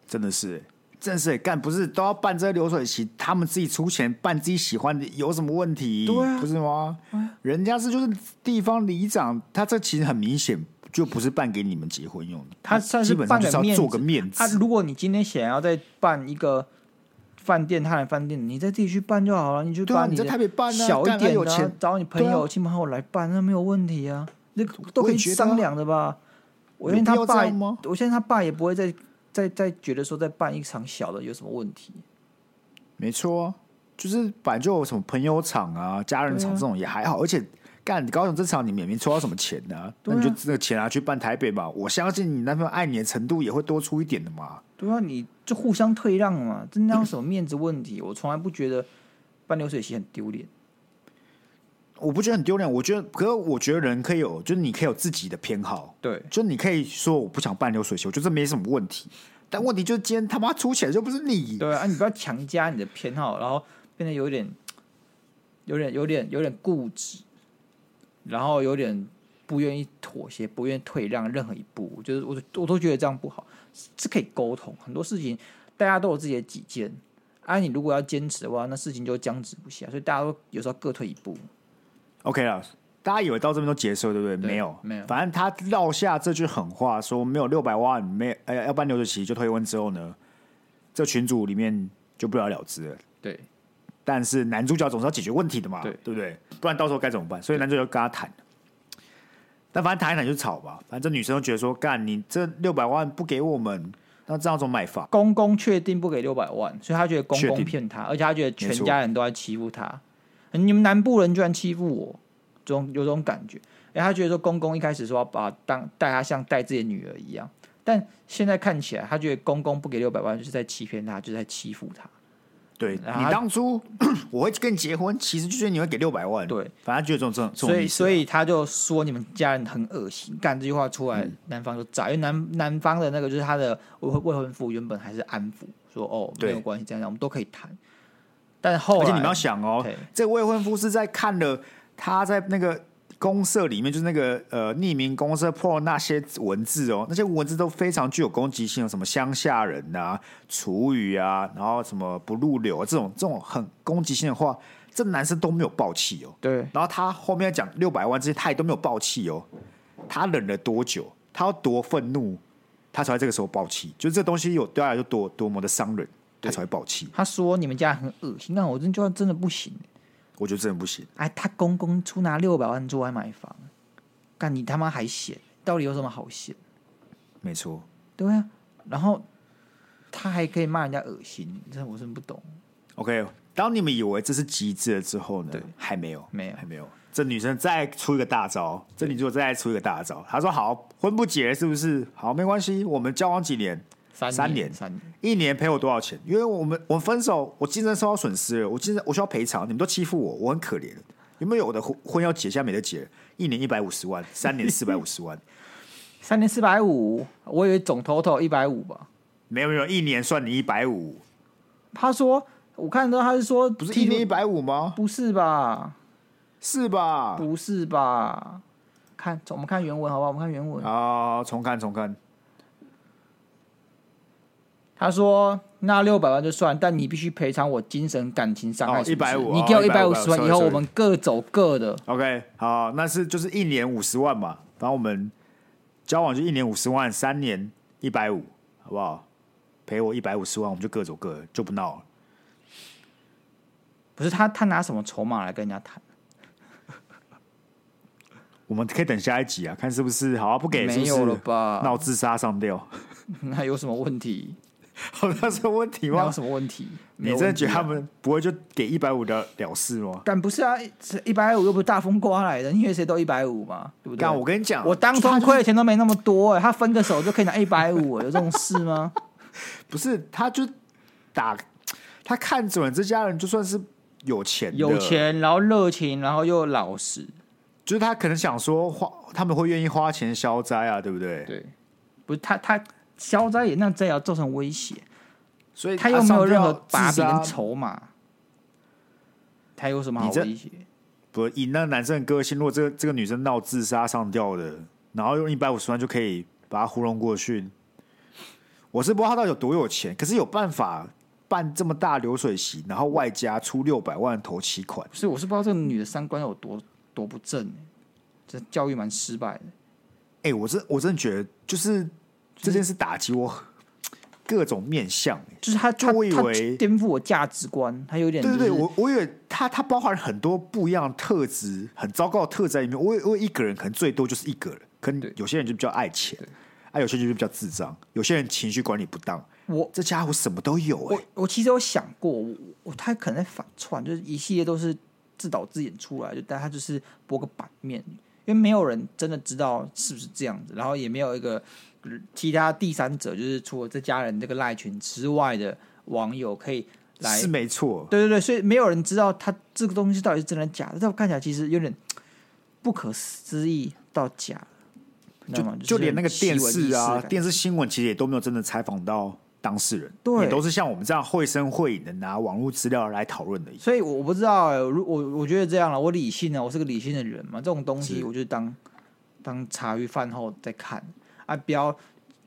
真的是，真的是干不是都要办这个流水席，他们自己出钱办自己喜欢的，有什么问题？对啊，不是吗？人家是就是地方里长，他这其实很明显。就不是办给你们结婚用的，他算是办个面子，做个面子。他如果你今天想要再办一个饭店，他来饭店，你再自己去办就好了。你就办你，在台北办小一点的，找你朋友、亲朋好友来办，那没有问题啊，那都可以商量的吧？我相信他爸，我相信他爸也不会再再再觉得说再办一场小的有什么问题。没错，就是本来就有什么朋友场啊、家人场这种也还好，而且。干，你高雄这场你免没抽到什么钱呢、啊啊？那你就这个钱拿去办台北吧。我相信你男朋友爱你的程度也会多出一点的嘛。对啊，你就互相退让嘛，这哪有什么面子问题？我从来不觉得办流水席很丢脸。我不觉得很丢脸，我觉得，可是我觉得人可以有，就是你可以有自己的偏好。对，就你可以说我不想办流水席，我觉得这没什么问题。但问题就是今天他妈出钱就不是你。对啊，你不要强加你的偏好，然后变得有点、有点、有点、有点固执。然后有点不愿意妥协，不愿意退让任何一步，就是我我都觉得这样不好，是可以沟通很多事情，大家都有自己的己见，啊，你如果要坚持的话，那事情就僵持不下，所以大家都有时候各退一步。OK 了，大家以为到这边都结束，对不对？对没有，没有。反正他撂下这句狠话，说没有六百万，没哎要办流水席就退婚之后呢，这群组里面就不了了之了。对。但是男主角总是要解决问题的嘛，对，对不对？不然到时候该怎么办？所以男主角跟他谈。但反正谈一谈就吵吧，反正这女生都觉得说，干你这六百万不给我们，那这样怎么买房？公公确定不给六百万，所以他觉得公公骗他，而且他觉得全家人都在欺负他。你们南部人居然欺负我，这种有种感觉。哎，他觉得说公公一开始说要把他当带他像带自己的女儿一样，但现在看起来，他觉得公公不给六百万就是在欺骗他，就是在欺负他。对，你当初 我会跟你结婚，其实就觉得你会给六百万。对，反正觉得这种这种，所以所以他就说你们家人很恶心，干这句话出来，男方就炸，因为男男方的那个就是他的未未婚夫原本还是安抚说哦没有关系，这样我们都可以谈。但后来，而且你们要想哦，这个未婚夫是在看了他在那个。公社里面就是那个呃匿名公社破那些文字哦，那些文字都非常具有攻击性，什么乡下人呐、啊、厨余啊，然后什么不入流啊，这种这种很攻击性的话，这男生都没有爆气哦。对，然后他后面讲六百万这些，他也都没有爆气哦。他忍了多久？他要多愤怒，他才会这个时候爆气？就是这东西有对他来说多多么的伤人，他才会爆气。他说你们家很恶心，那我真就真的不行。我觉得真的不行。哎，他公公出拿六百万出来买房，干你他妈还嫌？到底有什么好嫌？没错，对啊。然后他还可以骂人家恶心，这我真不懂。OK，当你们以为这是极致了之后呢？对，还没有，没有，还没有。这女生再出一个大招，这女主再出一个大招。她说：“好，婚不结是不是？好，没关系，我们交往几年。”三年，三年，一年赔我多少钱？因为我们我们分手，我精神受到损失了，我精神我需要赔偿。你们都欺负我，我很可怜。有没有我的婚婚要结，现在没得结。一年一百五十万，三年四百五十万，三年四百五，我以为总 total 一百五吧？没有没有，一年算你一百五。他说，我看到他是说，不是一年一百五吗？不是吧？是吧？不是吧？看，我们看原文好不好？我们看原文啊，重看重看。他说：“那六百万就算，但你必须赔偿我精神感情伤害。一百五，你给我一百五十万，以后我们各走各的。OK，好，那是就是一年五十万嘛。然后我们交往就一年五十万，三年一百五，好不好？赔我一百五十万，我们就各走各的，就不闹了。不是他，他拿什么筹码来跟人家谈？我们可以等下一集啊，看是不是好，不给没有了吧？闹自杀上吊，那有什么问题？”有什么问题吗？有什么问题？你真的觉得他们不会就给一百五的了事吗？但不是啊，一百五又不是大风刮来的，因为谁都一百五嘛，对不对？我跟你讲，我当初亏的钱都没那么多，欸，他分个手就可以拿一百五，有这种事吗？不是，他就打他看准了这家人，就算是有钱，有钱，然后热情，然后又老实，就是他可能想说花，他们会愿意花钱消灾啊，对不对？对，不是他他。消灾也那这要造成威胁，所以他又没有任何把柄跟筹码，他有什么好威胁？不以那个男生的个性，如果这个这个女生闹自杀上吊的，然后用一百五十万就可以把她糊弄过去，我是不知道他到底有多有钱，可是有办法办这么大流水席，然后外加出六百万头期款，所以我是不知道这个女的三观有多多不正，这教育蛮失败的。哎、欸，我真我真的觉得就是。这件事打击我各种面向，就是他，就我以为颠覆我价值观，他有点、就是、对对对，我我以为他他包含很多不一样的特质，很糟糕的特质在里面。我我一个人可能最多就是一个人，可能有些人就比较爱钱，啊，有些人就比较智障，有些人情绪管理不当。我这家伙什么都有哎、欸，我我其实有想过，我他可能在反串，就是一系列都是自导自演出来，就但他就是播个版面，因为没有人真的知道是不是这样子，然后也没有一个。其他第三者就是除了这家人这个赖群之外的网友可以来，是没错，对对对，所以没有人知道他这个东西到底是真的假的。在我看起来，其实有点不可思议到假，就就连那个电视啊、电视新闻，其实也都没有真的采访到当事人，对，也都是像我们这样绘声绘影的拿网络资料来讨论的。所以我不知道、欸，如我我觉得这样了，我理性的，我是个理性的人嘛，这种东西我就当当茶余饭后再看。啊！不要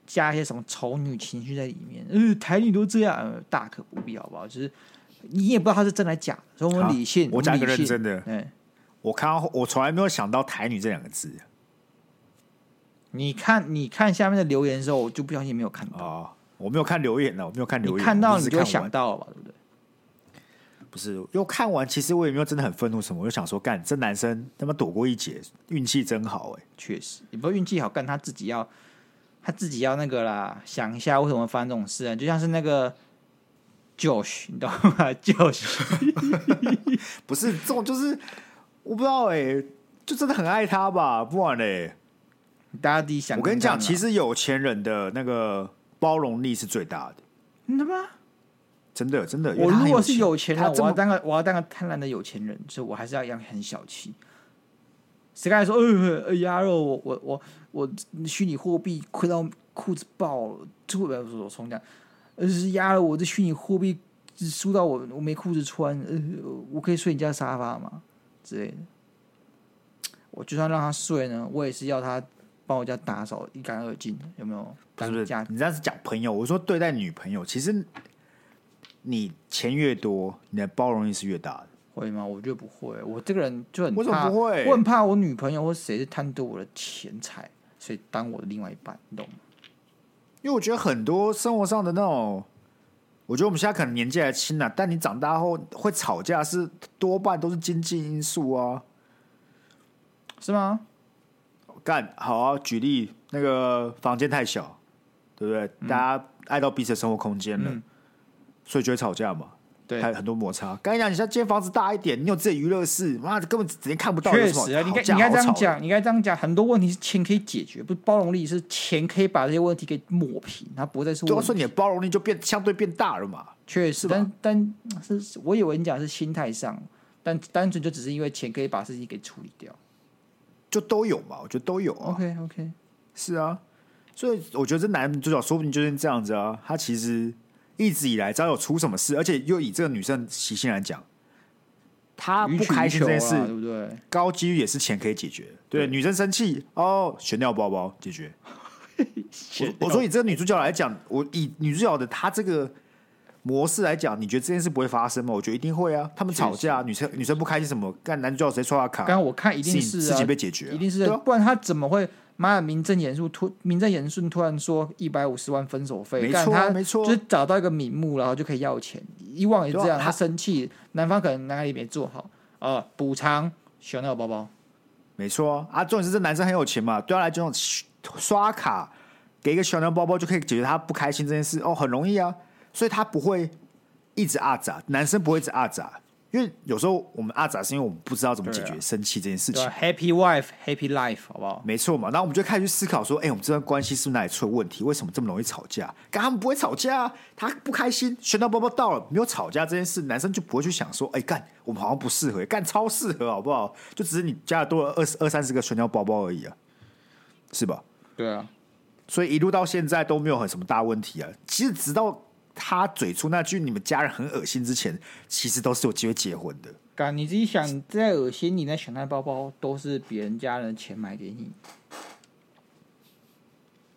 加一些什么丑女情绪在里面。呃，台女都这样，呃，大可不必，好不好？就是你也不知道他是真的假的，所以我们理性。我讲一个认真的，嗯，我看到我从来没有想到台女这两个字。你看，你看下面的留言的时候，我就不相信没有看到。哦，我没有看留言呢，我没有看留言。你看到你就想到了吧？对不对？不是，又看完，其实我也没有真的很愤怒什么，我就想说，干这男生他妈躲过一劫，运气真好哎、欸。确实，也不是运气好，干他自己要他自己要那个啦，想一下为什么会发生这种事啊？就像是那个 Josh，你懂吗？Josh 不是这种，就是我不知道哎、欸，就真的很爱他吧？不然嘞，大家自己想。我跟你讲，其实有钱人的那个包容力是最大的。真的吗？真的真的，我如果是有钱人，我要当个我要当个贪婪的有钱人，所以我还是要一样很小气。谁刚才说，呃，哎呀，我我我我虚拟货币亏到裤子爆了，这会不会说我冲这样？呃，是压了我的虚拟货币输到我我没裤子穿，呃，我可以睡你家沙发吗？之类的。我就算让他睡呢，我也是要他帮我家打扫一干二净，有没有？是不是？你这样子讲朋友，我说对待女朋友，其实。你钱越多，你的包容力是越大的，会吗？我觉得不会。我这个人就很怕，为什么不会？我很怕我女朋友或谁是贪得我的钱财，所以当我的另外一半，你懂吗？因为我觉得很多生活上的那种，我觉得我们现在可能年纪还轻啊，但你长大后会吵架，是多半都是经济因素啊，是吗？干好啊！举例，那个房间太小，对不对？嗯、大家爱到彼此的生活空间了。嗯所以就会吵架嘛，对，还有很多摩擦。刚才讲，你像间房子大一点，你有自己娱乐室，妈的根本直接看不到。确实啊，你该你该这样讲，你该这样讲。很多问题是钱可以解决，不是包容力是钱可以把这些问题给抹平，它不再是问题。对，所以你的包容力就变相对变大了嘛。确实，但但是我以为你讲是心态上，但单纯就只是因为钱可以把事情给处理掉，就都有嘛。我觉得都有啊。OK OK，是啊。所以我觉得这男主角说不定就是这样子啊。他其实。一直以来，只要有出什么事，而且又以这个女生习性来讲，她不开心这件事，对不对？高几率也是钱可以解决。对，对女生生气哦，悬吊包包解决。我我说以这个女主角来讲，我以女主角的她这个模式来讲，你觉得这件事不会发生吗？我觉得一定会啊。他们吵架，女生女生不开心什么，干男主角直接刷他卡。刚刚我看一定是事情被解决，一定是，不然他怎么会？妈的，名正言顺突名正言顺突然说一百五十万分手费，没错，他没错，就是找到一个名目，然后就可以要钱。以往也这样，啊、他生气，男方可能哪里没做好，啊，补偿小那个包包，没错啊。重点是这男生很有钱嘛，对他来讲，刷卡给一个小牛包包就可以解决他不开心这件事，哦，很容易啊，所以他不会一直阿杂，男生不会一直阿杂。因为有时候我们阿杂是因为我们不知道怎么解决生气这件事情。Happy wife, happy life，好不好？没错嘛。然后我们就开始去思考说，哎，我们这段关系是不是哪里出了问题？为什么这么容易吵架？跟他们不会吵架，他不开心，选到包包到了，没有吵架这件事，男生就不会去想说，哎，干我们好像不适合，干超适合，好不好？就只是你加了多了二十二三十个选到包包而已啊，是吧？对啊。所以一路到现在都没有很什么大问题啊。其实直到他嘴出那句“你们家人很恶心”之前，其实都是有机会结婚的。干，你自己想，再恶心，你那小奈包包都是别人家人的钱买给你，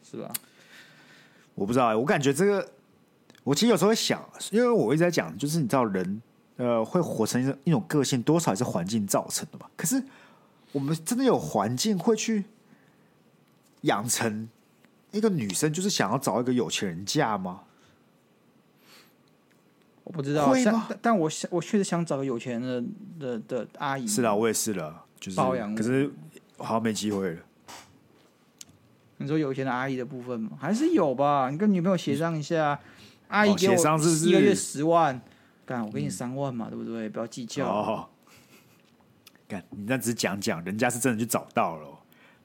是吧？我不知道，我感觉这个，我其实有时候会想，因为我一直在讲，就是你知道人，呃，会活成一种一种个性，多少也是环境造成的嘛。可是，我们真的有环境会去养成一个女生，就是想要找一个有钱人嫁吗？我不知道，但但我想，我确实想找个有钱的的的阿姨。是啦，我也是了，就是包养。可是好像没机会了。你说有钱的阿姨的部分吗？还是有吧？你跟女朋友协商一下，阿姨给我一个月十万，干我给你三万嘛，对不对？不要计较。哦，干你那只是讲讲，人家是真的去找到了。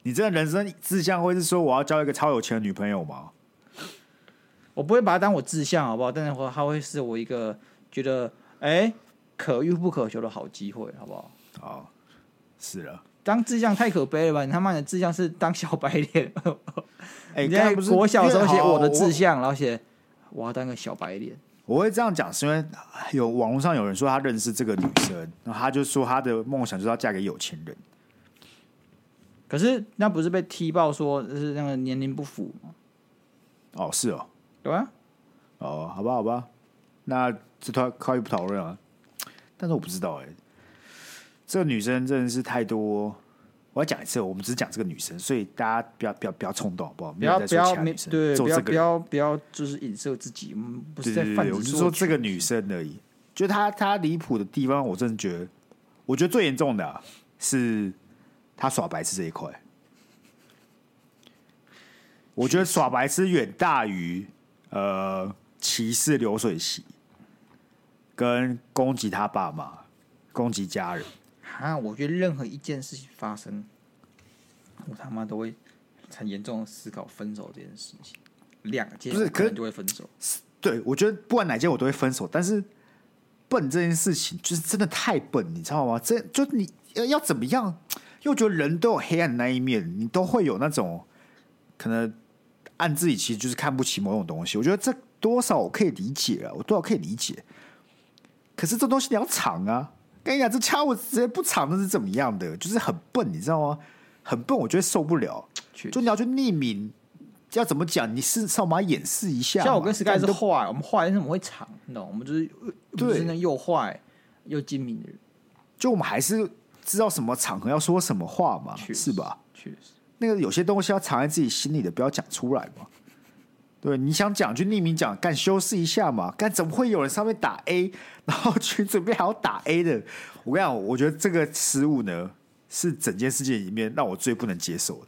你这个人生志向会是说我要交一个超有钱的女朋友吗？我不会把它当我志向，好不好？但是它会是我一个觉得哎、欸、可遇不可求的好机会，好不好？好，是了。当志向太可悲了吧？你他妈的志向是当小白脸？哎、欸，你在国小时候写我的志向，然后写我要当个小白脸。我会这样讲，是因为有网络上有人说他认识这个女生，然后他就说他的梦想就是要嫁给有钱人。可是那不是被踢爆说是那个年龄不符吗？哦，是哦。对啊，哦，好吧，好吧，那这套可以不讨论啊。但是我不知道哎、欸，这个女生真的是太多。我要讲一次，我们只是讲这个女生，所以大家不要不要不要冲动，好不好？不要不要没对，不要不要不要就是影射自己，我们不是在犯。我是说这个女生而已。就她她离谱的地方，我真的觉得，我觉得最严重的、啊、是她耍白痴这一块。我觉得耍白痴远大于呃歧视流水席，跟攻击他爸妈、攻击家人。啊，我觉得任何一件事情发生，我他妈都会很严重的思考分手这件事情。两件事可能就会分手。对，我觉得不管哪件我都会分手，但是笨这件事情就是真的太笨，你知道吗？这就你要要怎么样？因为我觉得人都有黑暗的那一面，你都会有那种可能暗自己其实就是看不起某种东西。我觉得这多少我可以理解啊，我多少可以理解。可是这东西你要藏啊！跟你讲，这掐我直接不藏那是怎么样的？就是很笨，你知道吗？很笨，我觉得受不了。就你要去匿名。要怎么讲？你是上马掩饰一下。像我跟 Sky 是坏，我们坏，但是我们会藏，你懂？我们就是对，那又坏又精明的人。就我们还是知道什么场合要说什么话嘛，是吧？确实，那个有些东西要藏在自己心里的，不要讲出来嘛。对，你想讲就匿名讲，干修饰一下嘛。干怎么会有人上面打 A，然后群准备还要打 A 的？我跟你讲，我觉得这个失误呢，是整件事件里面让我最不能接受的。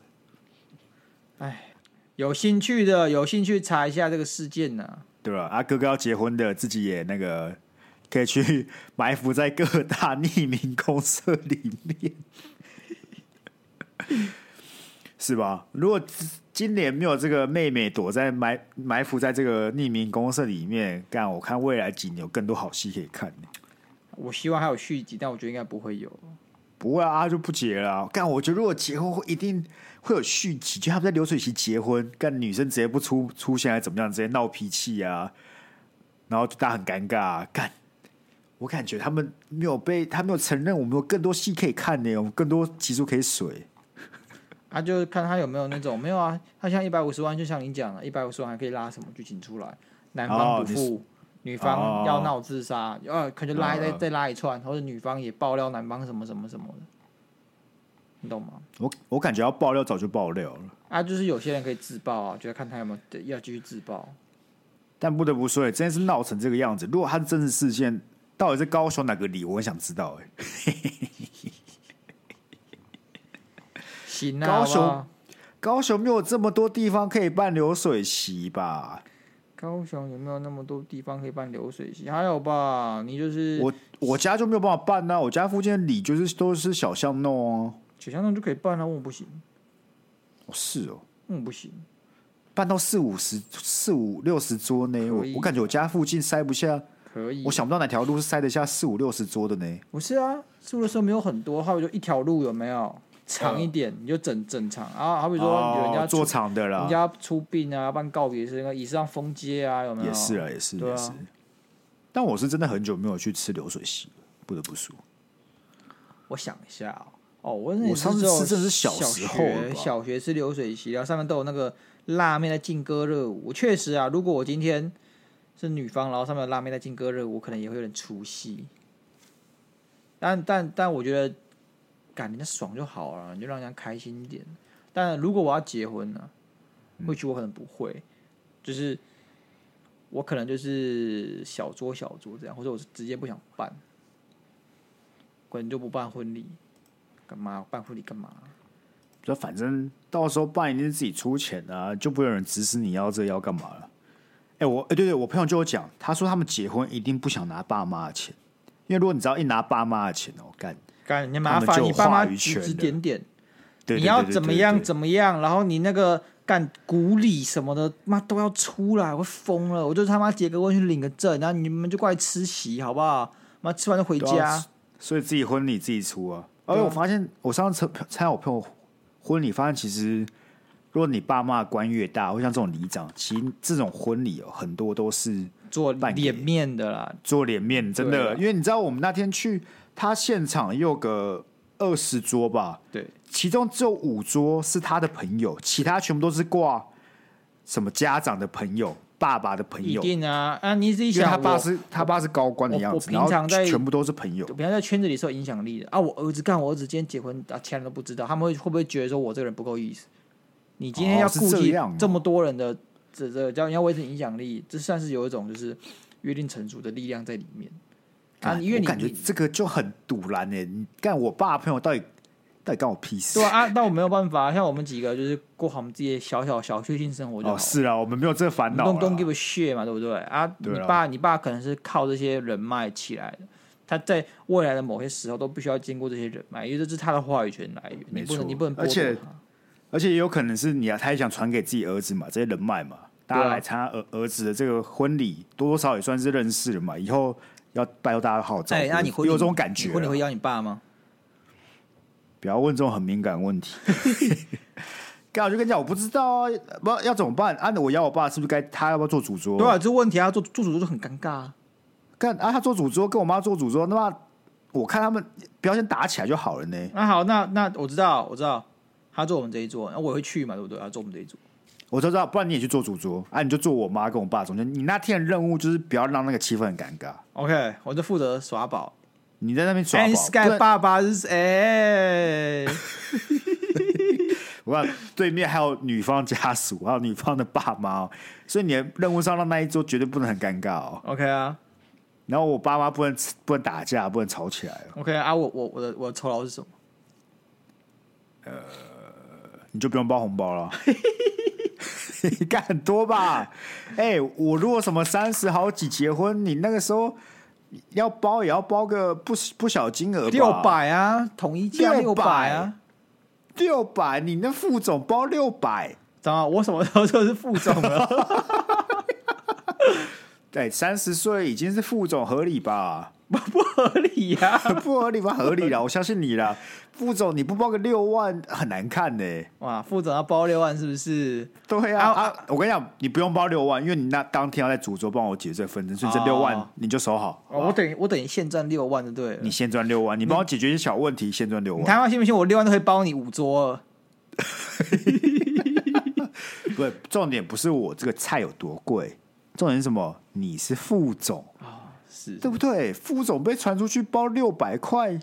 哎。有兴趣的，有兴趣查一下这个事件呢、啊？对吧？啊，哥哥要结婚的，自己也那个可以去埋伏在各大匿名公社里面，是吧？如果今年没有这个妹妹躲在埋埋伏在这个匿名公社里面，干我看未来几年有更多好戏可以看。我希望还有续集，但我觉得应该不会有。不会啊，就不结了。干，我觉得如果结婚会一定。会有续集，就他们在流水席结婚，跟女生直接不出出现，还怎么样？直接闹脾气啊，然后大家很尴尬啊。干，我感觉他们没有被，他没有承认，我们有更多戏可以看呢，我们更多集数可以水。他、啊、就看他有没有那种没有啊？他像一百五十万，就像你讲了，一百五十万还可以拉什么剧情出来？男方不付，哦、女方要闹自杀，呃、哦，可能拉再再拉一串，或者女方也爆料男方什么什么什么的。你懂吗？我我感觉要爆料早就爆料了啊！就是有些人可以自爆啊，觉得看他有没有要继续自爆。但不得不说，哎，真的是闹成这个样子。如果他是真实事件，到底是高雄哪个里？我很想知道。哎，行啊，高雄高雄没有这么多地方可以办流水席吧？高雄有没有那么多地方可以办流水席？还有吧？你就是我，我家就没有办法办啊。我家附近的里就是都是小巷弄啊。小巷弄就可以办啊？为什么不行？哦，是哦，嗯，不行，办到四五十、四五六十桌呢？我我感觉我家附近塞不下，可以，我想不到哪条路是塞得下四五六十桌的呢？不是啊，住的时候没有很多，还有就一条路有没有长一点？你就整整场啊，好比说有人家做长的啦，人家出殡啊，办告别式，那以上封街啊，有没有？也是啊，也是，也是。但我是真的很久没有去吃流水席，不得不说。我想一下哦。哦，我那上次吃真的是小时候，小学吃流水席，然后上面都有那个辣妹在劲歌热舞。确实啊，如果我今天是女方，然后上面有辣妹在劲歌热舞，我可能也会有点出戏。但但但，我觉得感觉爽就好了，你就让人家开心一点。但如果我要结婚呢、啊，或许我可能不会，就是我可能就是小桌小桌这样，或者我是直接不想办，可能就不办婚礼。干嘛办婚礼干嘛？就反正到时候办一定是自己出钱啊，就不会有人指使你要这、要干嘛了。哎、欸，我哎、欸、对对，我朋友就有讲，他说他们结婚一定不想拿爸妈的钱，因为如果你只要一拿爸妈的钱哦，干干你麻烦你爸妈指指点点，你要怎么样怎么样，然后你那个干古礼什么的，妈都要出来，我疯了！我就他妈结个婚去领个证，然后你们就过来吃席好不好？妈吃完就回家，所以自己婚礼自己出啊。而且我发现，我上次参加我朋友婚礼，发现其实，如果你爸妈官越大，或像这种里长，其实这种婚礼哦，很多都是做脸面的啦，做脸面真的。因为你知道，我们那天去他现场有个二十桌吧，对，其中只有五桌是他的朋友，其他全部都是挂什么家长的朋友。爸爸的朋友，一定啊啊！你自己想，他爸是他爸是高官的样子，我平常在全部都是朋友，平常在圈子里是有影响力的啊。我儿子干，我儿子今天结婚啊，其他人都不知道，他们会会不会觉得说我这个人不够意思？你今天要顾及这么多人的这这叫你要维持影响力，这算是有一种就是约定成熟的力量在里面。啊，因为你我感觉这个就很赌烂哎！你干我爸朋友到底到底干我屁事？对啊，那我没有办法，像我们几个就是过好我们自己的小小小确幸生活就好。哦，是啊，我们没有这个烦恼。Don't don't give a shit 嘛，对不对啊？你爸你爸可能是靠这些人脉起来的，他在未来的某些时候都必须要经过这些人脉，因为这是他的话语权来源。你不能，你不能，而且而且也有可能是你啊，他也想传给自己儿子嘛，这些人脉嘛，大家来参加儿儿子的这个婚礼，多多少少也算是认识了嘛，以后。要拜托大家好照顾。哎，那你会有这种感觉？婚礼会邀你爸吗？不要问这种很敏感的问题。刚好就跟你讲，我不知道啊，不要怎么办？啊，我邀我爸是不是该他要不要做主桌？对啊，这问题啊，做做主桌就很尴尬啊。干啊，他做主桌，跟我妈做主桌，那么我看他们不要先打起来就好了呢。那好，那那我知道，我知道，他坐我们这一桌，那我会去嘛，对不对？他坐我们这一桌。我都知道，不然你也去做主桌啊？你就做我妈跟我爸中间。你那天的任务就是不要让那个气氛很尴尬。OK，我就负责耍宝。你在那边耍宝。Sky 爸爸是谁？我看对面还有女方家属，还有女方的爸妈，所以你的任务上让那一桌绝对不能很尴尬哦。OK 啊。然后我爸妈不能不能打架，不能吵起来。OK 啊，我我我的我的酬劳是什么？呃，你就不用包红包了。你干很多吧？哎、欸，我如果什么三十好几结婚，你那个时候要包也要包个不不小金额吧？六百啊，统一价六百啊，六百，你那副总包六百，怎么？我什么时候就是副总了？对，三十岁已经是副总，合理吧？不不合理呀、啊，不合理吧？合理了，我相信你了。副总，你不包个六万很难看呢。哇，副总要包六万是不是？对啊，啊，啊我跟你讲，你不用包六万，因为你那当天要在主桌帮我解这个纷争，所以这六万你就收好。哦、我等于我等于现赚六万的，对。你现赚六万，你帮我解决一些小问题，现赚六万。你台湾信不信？我六万都可以包你五桌。不，重点不是我这个菜有多贵，重点是什么？你是副总啊，是对不对？副总被传出去包六百块、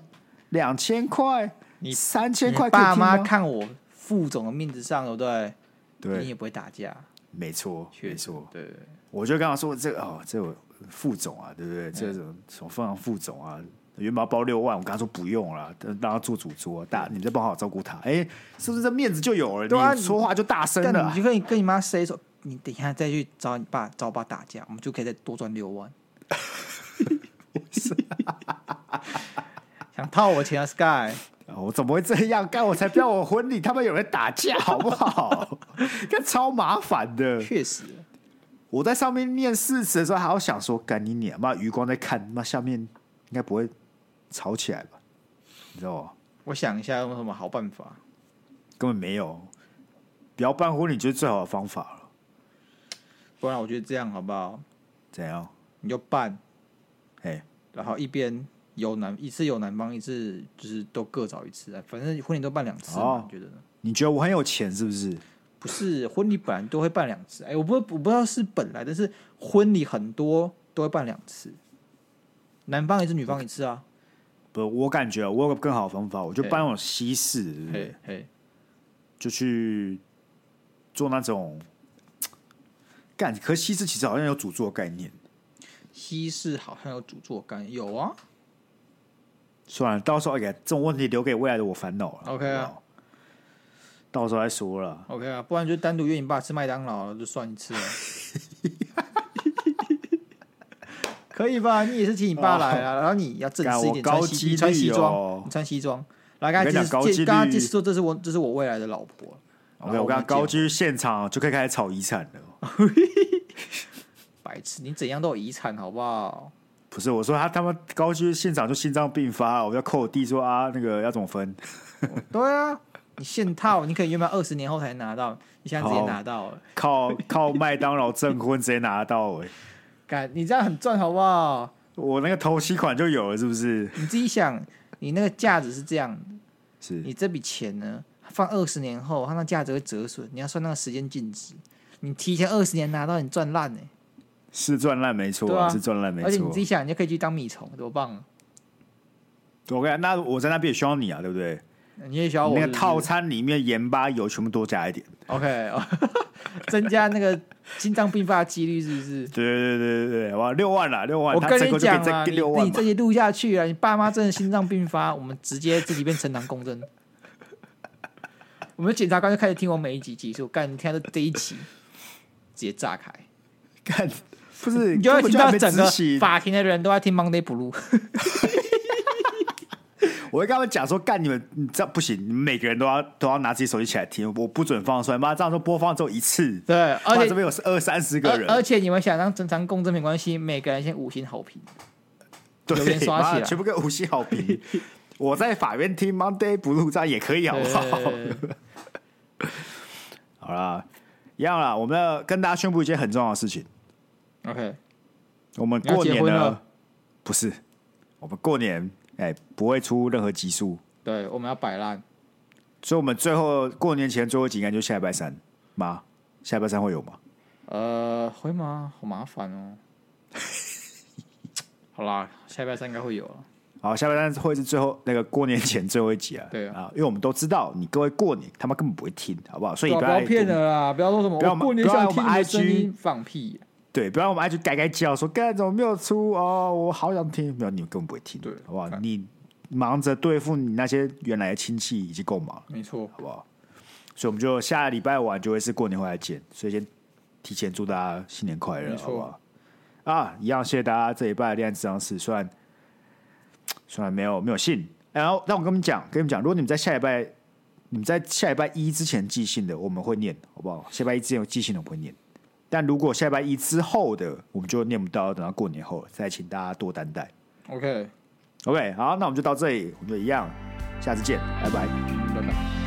两千块。你三千块，爸妈看我副总的面子上，对不对？对，你也不会打架。没错，没错。对，我就刚刚说这个哦，这个副总啊，对不对？这种什么副总啊，原本要包六万，我刚刚说不用了，让他做主桌，大你们再帮好照顾他。哎，是不是这面子就有了？对啊，你说话就大声了，你就可以跟你妈 say 说，你等一下再去找你爸，找我爸打架，我们就可以再多赚六万。想套我钱啊，Sky。我怎么会这样干？我才不要我婚礼，他们有人打架，好不好？干超麻烦的。确实，我在上面念誓词的时候，还要想说，干你娘妈！余光在看，妈下面应该不会吵起来吧？你知道吗？我想一下，有什么好办法？根本没有。不要办婚礼就是最好的方法了。不然我觉得这样好不好？怎样？你就办，哎，然后一边。有男一次有男方一次，就是都各找一次啊，反正婚礼都办两次嘛，哦，你觉得呢？你觉得我很有钱是不是？不是，婚礼本来都会办两次。哎、欸，我不我不知道是本来，但是婚礼很多都会办两次，男方一次，女方一次啊。不，我感觉我有个更好的方法，我就办那种西式，对不对？嘿，就去做那种干。可西式其实好像有主座概念，西式好像有主座概念，有啊。算了，到时候给这种问题留给未来的我烦恼了。OK 啊，到时候再说了。OK 啊，不然就单独约你爸吃麦当劳，就算一次了。可以吧？你也是请你爸来啊，然后你要正式一点，穿西穿西装，你穿西装。来，刚刚刚刚就是说，这是我这是我未来的老婆。OK，我刚刚高居现场就可以开始炒遗产了。白痴，你怎样都有遗产，好不好？不是我说他他们高居现场就心脏病发，我要扣我弟说啊，那个要怎么分？对啊，你现套你可以原本二十年后才拿到，你现在直接拿到了，靠 靠麦当劳证婚直接拿得到哎、欸，干你这样很赚好不好？我那个头期款就有了是不是？你自己想，你那个价值是这样，是你这笔钱呢放二十年后，它那价值会折损，你要算那个时间净值，你提前二十年拿到你赚烂哎。是赚烂没错，啊、是赚烂没错。而且你自己想，你就可以去当米虫，多棒啊！我跟你讲，那我在那边也需要你啊，对不对？你也需要我那个套餐里面盐巴油全部多加一点。OK，增加那个心脏病发的几率是不是？对对对对对，哇，六万了，六万！我跟你讲啊，你你这些录下去了，你爸妈真的心脏病发，我们直接自己变呈堂共振。我们检察官就开始听我每一集技术，干，你听到这一集，直接炸开，干，不是，你就会听到整个法庭的人都在听 Monday Blue。我会跟他们讲说，干你们，你这样不行，你们每个人都要都要拿自己手机起来听，我不准放出来。妈，这样说播放只有一次，对，而且这边有二三十个人，而，而且你们想让正常共振没关系，每个人先五星好评，对，刷起来，全部给五星好评。我在法院听 Monday Blue 这样也可以，好不好？好啦，一样啦，我们要跟大家宣布一件很重要的事情。OK，我们过年呢，不是我们过年。哎、欸，不会出任何集数。对，我们要摆烂。所以，我们最后过年前最后几应该就下礼拜三吗？下礼拜三会有吗？呃，会吗？好麻烦哦。好啦，下礼拜三应该会有了。好，下礼拜三会是最后那个过年前最后一集啊。对啊，因为我们都知道你各位过年他妈根本不会听，好不好？所以不要骗了啦，不要说什么不要过年想听的声音放屁。对，不然我们还去改改叫，说干怎么没有出哦？我好想听，没有，你们根本不会听，对，好不好？你忙着对付你那些原来的亲戚已经够忙了，没错，好不好？所以我们就下礼拜晚就会是过年回来见，所以先提前祝大家新年快乐，好不好？啊，一样谢谢大家这礼拜的恋爱咨商室，虽然虽然没有没有信，然后让我跟你们讲，跟你们讲，如果你们在下礼拜你们在下礼拜一之前寄信的，我们会念，好不好？下礼拜一之前有寄信的，我们会念。但如果下礼拜一之后的，我们就念不到，等到过年后再请大家多担待。OK，OK，、okay. okay, 好，那我们就到这里，我们就一样，下次见，拜拜，拜拜。